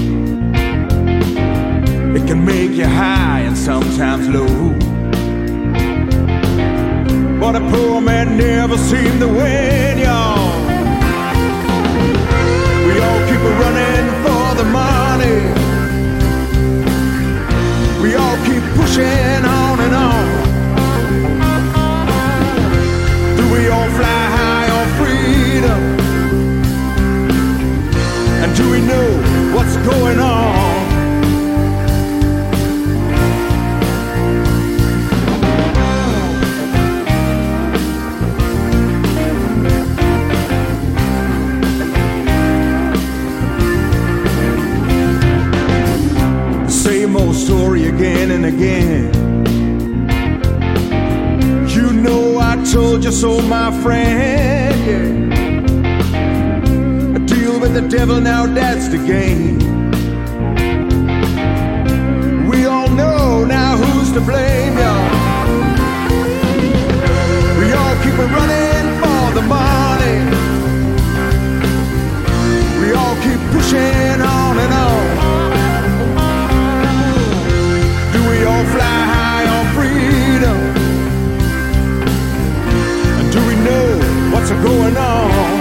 [SPEAKER 7] It can make you high and sometimes low. But a poor man never seemed to win, y'all. We all keep running for the money. We all keep pushing on and on. Fly high on freedom? And do we know what's going on? Same old story again and again. I you so, my friend. Yeah. Deal with the devil now, that's the game. We all know now who's to blame, y'all. We all keep a running for the money. We all keep pushing on and on. Do we all fly what's going on?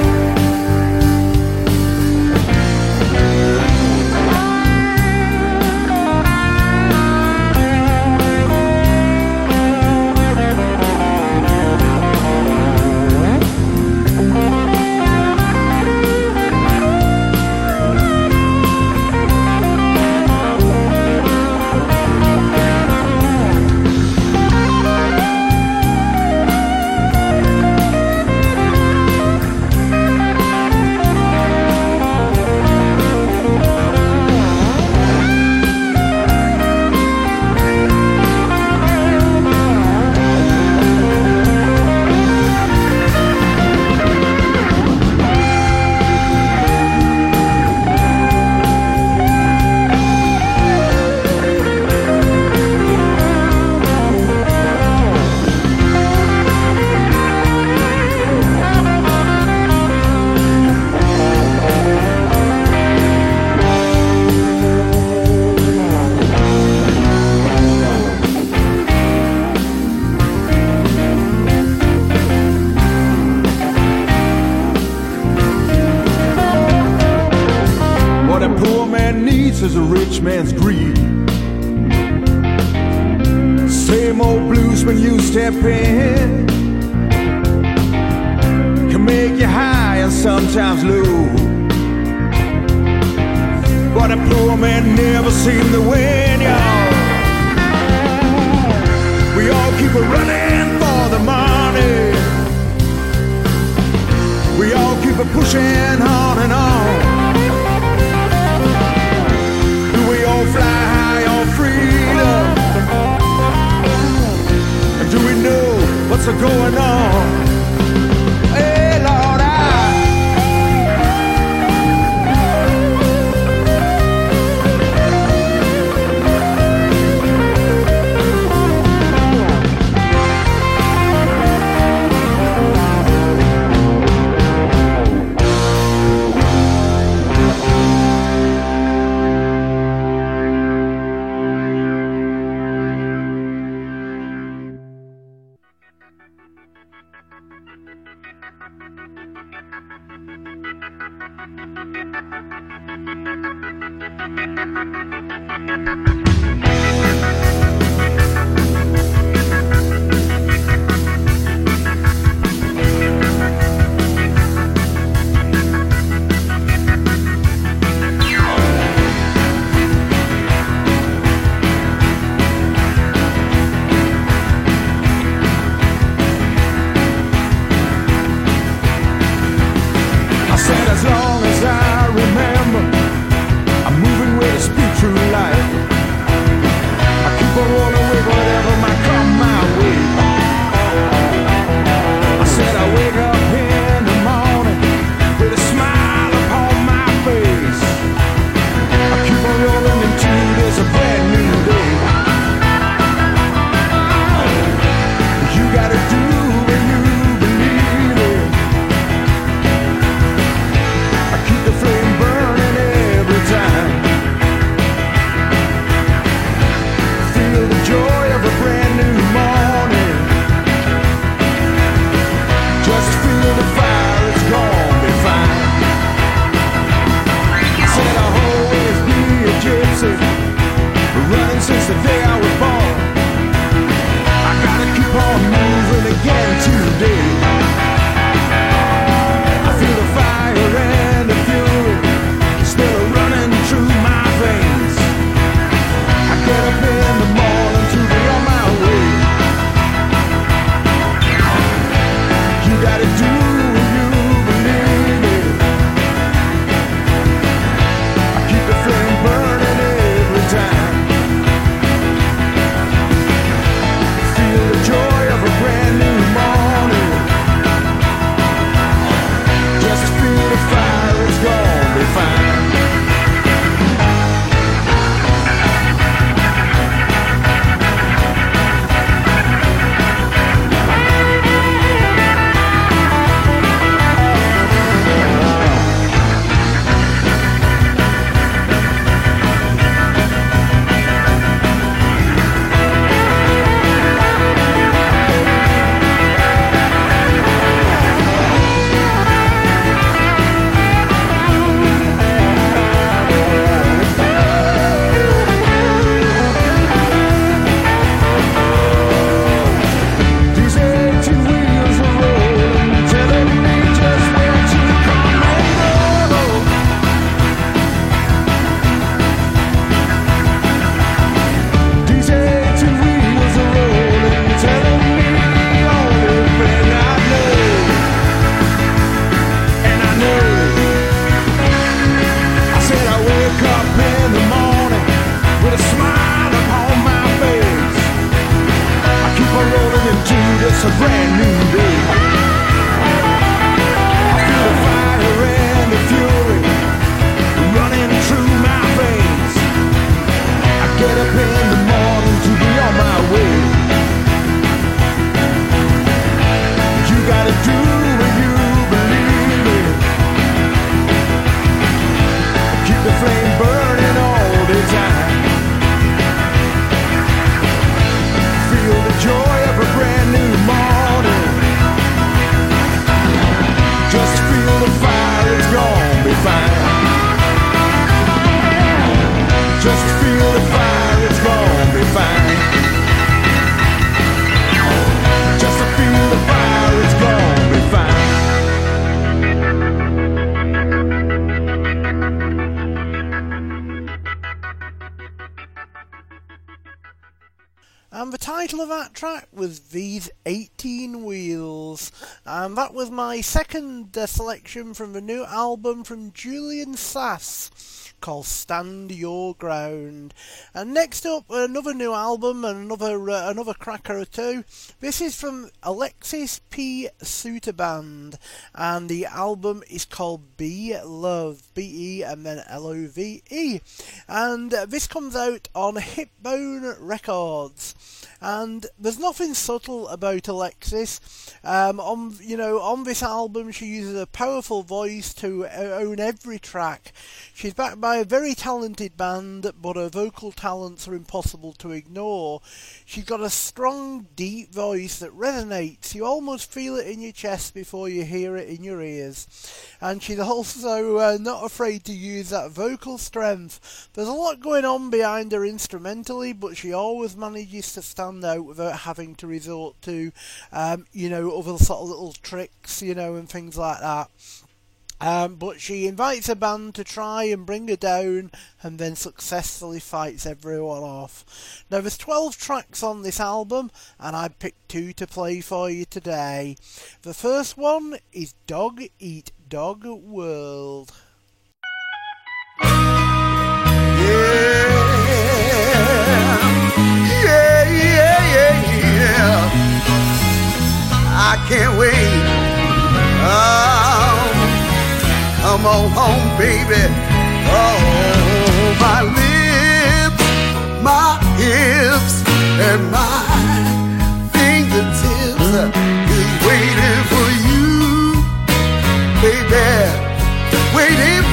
[SPEAKER 7] Is a rich man's greed. Same old blues when you step in can make you high and sometimes low. But a poor man never seemed to win, y'all. We all keep running for the money. We all keep pushing on and on. What's going on?
[SPEAKER 4] Uh, selection from the new album from Julian Sas called Stand Your Ground. And next up, another new album and another uh, another cracker or two. This is from Alexis P. Suter Band, and the album is called Be Love, B E and then L O V E. And this comes out on Hipbone Records and there's nothing subtle about Alexis. Um, on you know on this album, she uses a powerful voice to own every track. She's backed by a very talented band, but her vocal talents are impossible to ignore. She's got a strong, deep voice that resonates. You almost feel it in your chest before you hear it in your ears. And she's also uh, not afraid to use that vocal strength. There's a lot going on behind her instrumentally, but she always manages to stand out without having to resort to, um, you know, other sort of little tricks, you know, and things like that. Um, but she invites a band to try and bring her down and then successfully fights everyone off. Now there's 12 tracks on this album and I picked two to play for you today. The first one is Dog Eat Dog World.
[SPEAKER 14] Yeah, I can't wait. Oh, come on home, baby. Oh, my lips, my hips, and my fingertips is waiting for you, baby. Waiting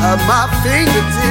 [SPEAKER 14] uh, my fingertips,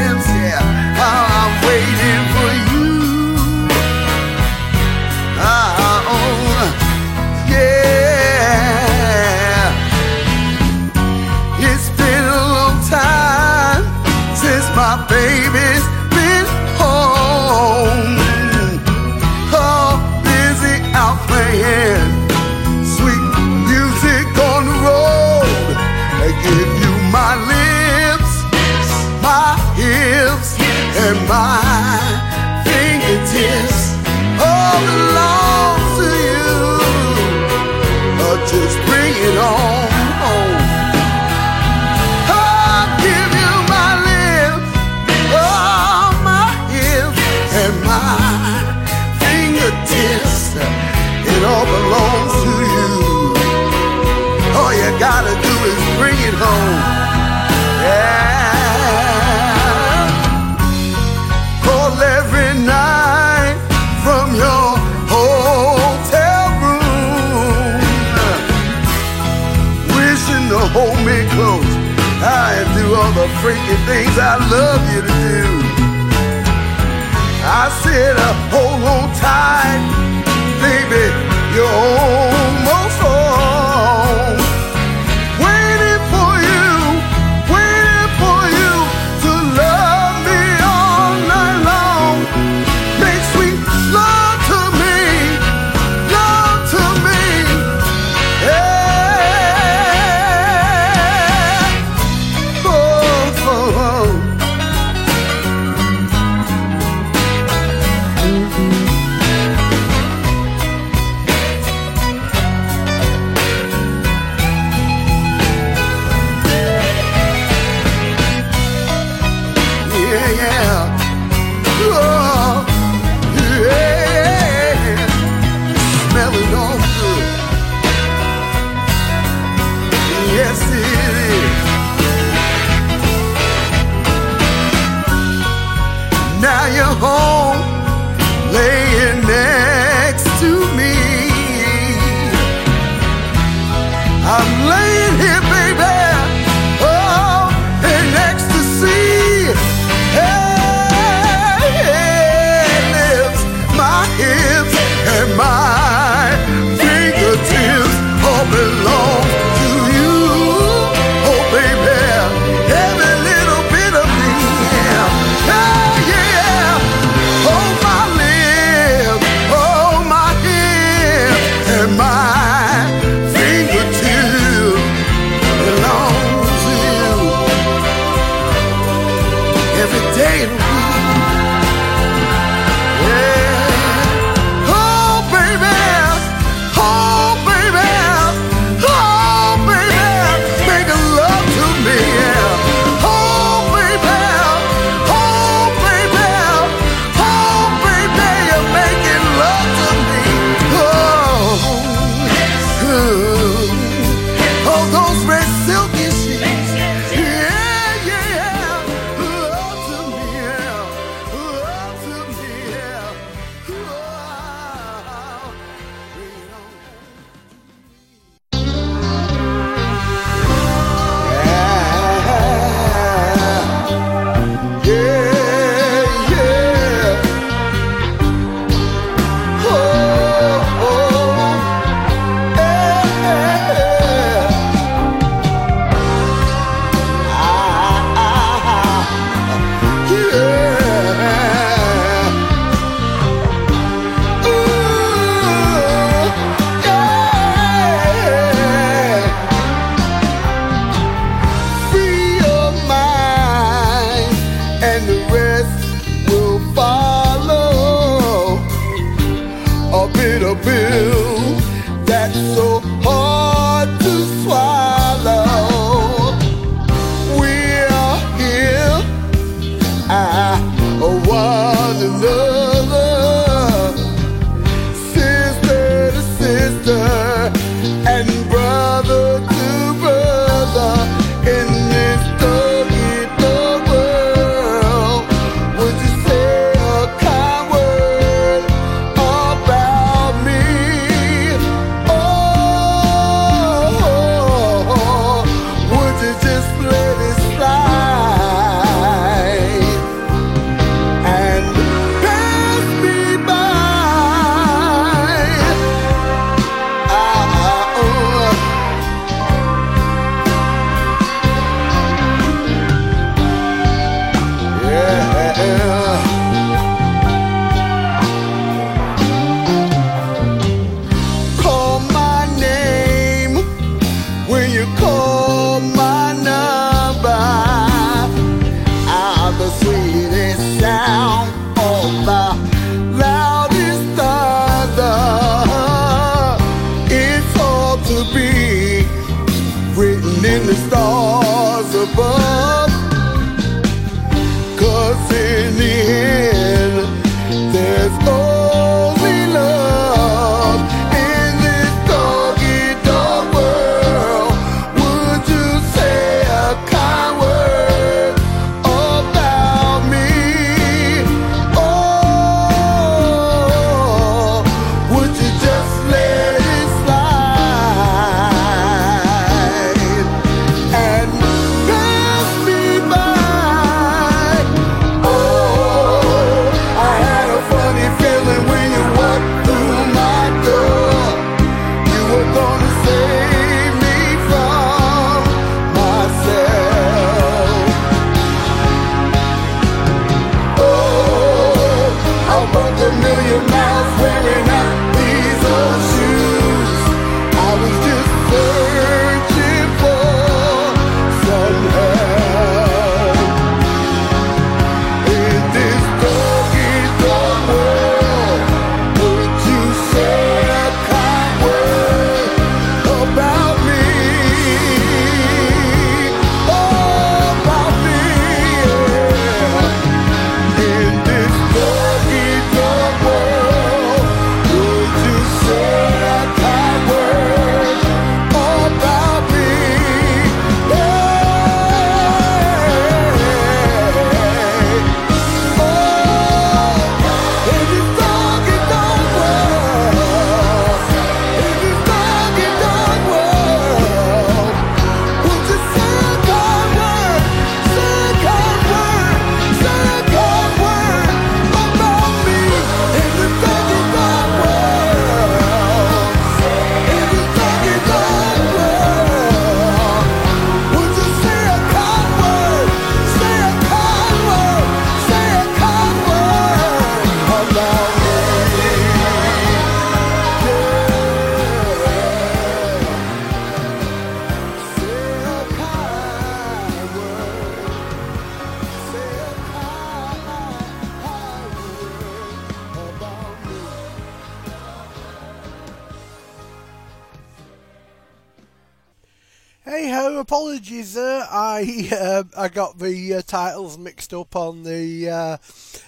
[SPEAKER 4] titles mixed up on the uh,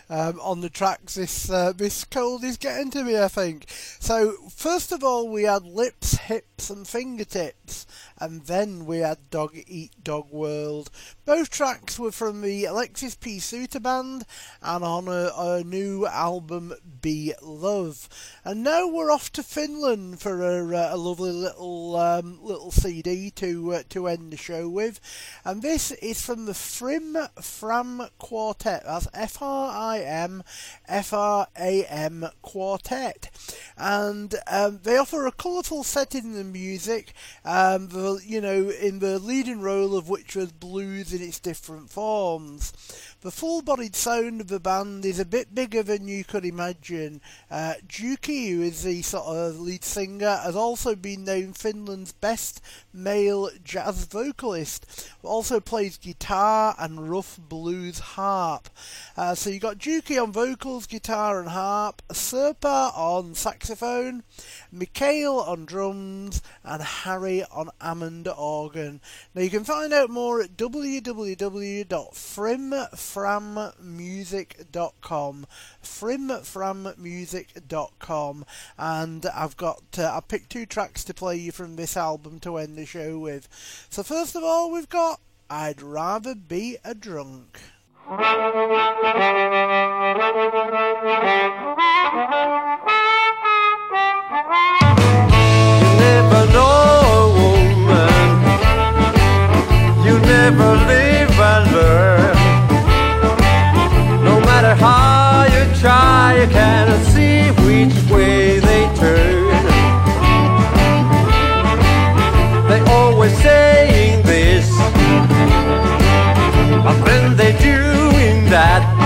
[SPEAKER 4] um, on the tracks. This uh, this cold is getting to me, I think. So first of all, we had lips, hips, and fingertips, and then we had Dog Eat Dog World. Both tracks were from the Alexis P. Suter band and on a, a new album, Be Love. And now we're off to Finland for a, uh, a lovely little um, little CD to uh, to end the show with. And this is from the Frim Fram Quartet. That's F R I M F R A M Quartet. And um, they offer a colourful setting in the music, um, the, you know, in the leading role of which was blues in its different forms. The full bodied sound of the band is a bit bigger than you could imagine. Uh, Juki, who is the sort of lead singer, has also been named Finland's best male jazz vocalist, also plays guitar and rough blues harp. Uh, so you've got Juki on vocals, guitar, and harp, Serpa on saxophone, Mikhail on drums, and Harry on Hammond organ. Now you can find out more at www.frim.com frimframmusic.com, frimframmusic.com, and I've got uh, I picked two tracks to play you from this album to end the show with. So first of all, we've got I'd rather be a drunk.
[SPEAKER 9] never leave and learn. you cannot see which way they turn. They always saying this, but then they doing that.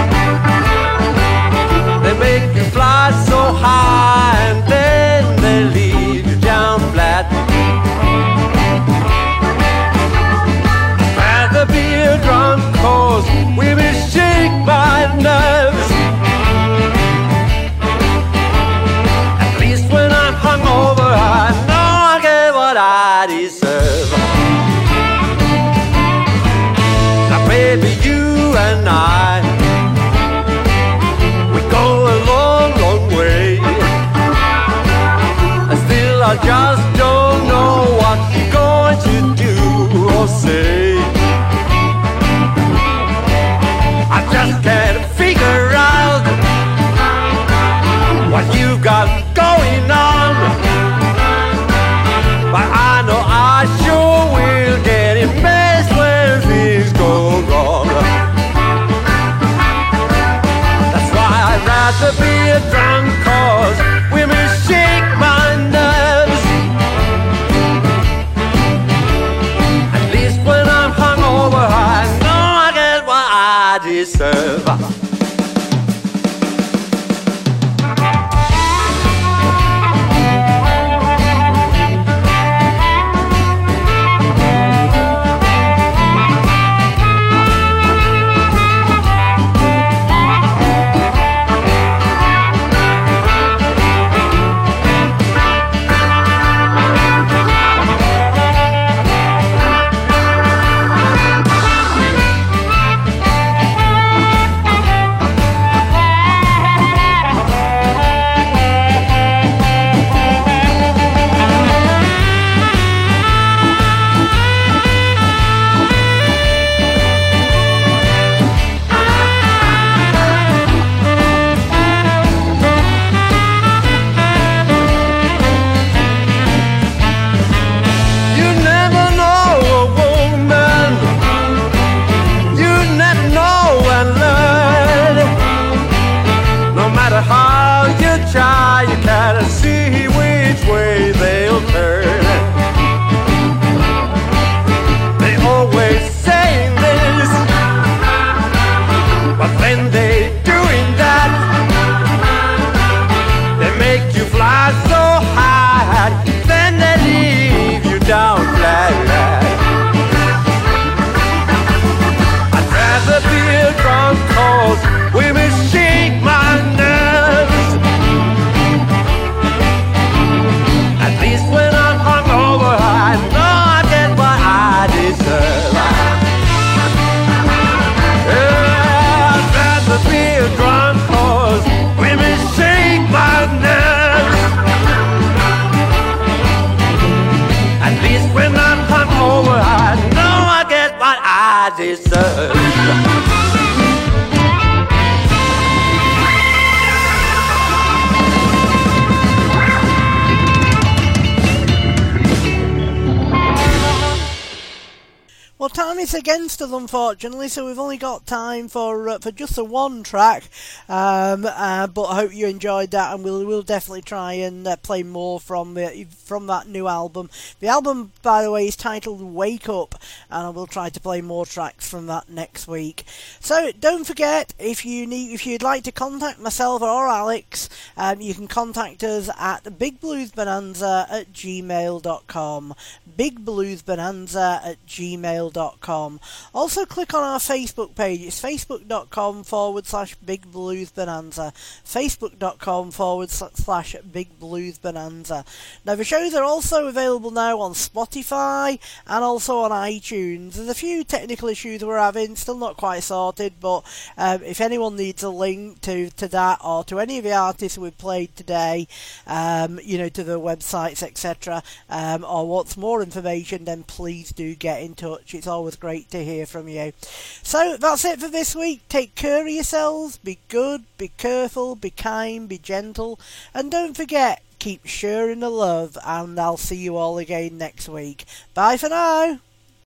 [SPEAKER 9] a
[SPEAKER 4] drown. for just the one track. Um, uh, but I hope you enjoyed that, and we'll we'll definitely try and uh, play more from the, from that new album. The album, by the way, is titled Wake Up, and I will try to play more tracks from that next week. So don't forget, if you need, if you'd like to contact myself or Alex, um, you can contact us at bigbluesbonanza at gmail.com. Bigbluesbonanza at gmail.com. Also click on our Facebook page. It's facebook.com forward slash bigbluesbonanza. Facebook.com forward slash bigbluesbonanza. Now the shows are also available now on Spotify and also on iTunes. There's a few technical issues we're having, still not quite sorted but um, if anyone needs a link to, to that or to any of the artists we've played today, um, you know, to the websites, etc., um, or wants more information, then please do get in touch. It's always great to hear from you. So that's it for this week. Take care of yourselves, be good, be careful, be kind, be gentle, and don't forget, keep sharing the love, and I'll see you all again next week. Bye for now.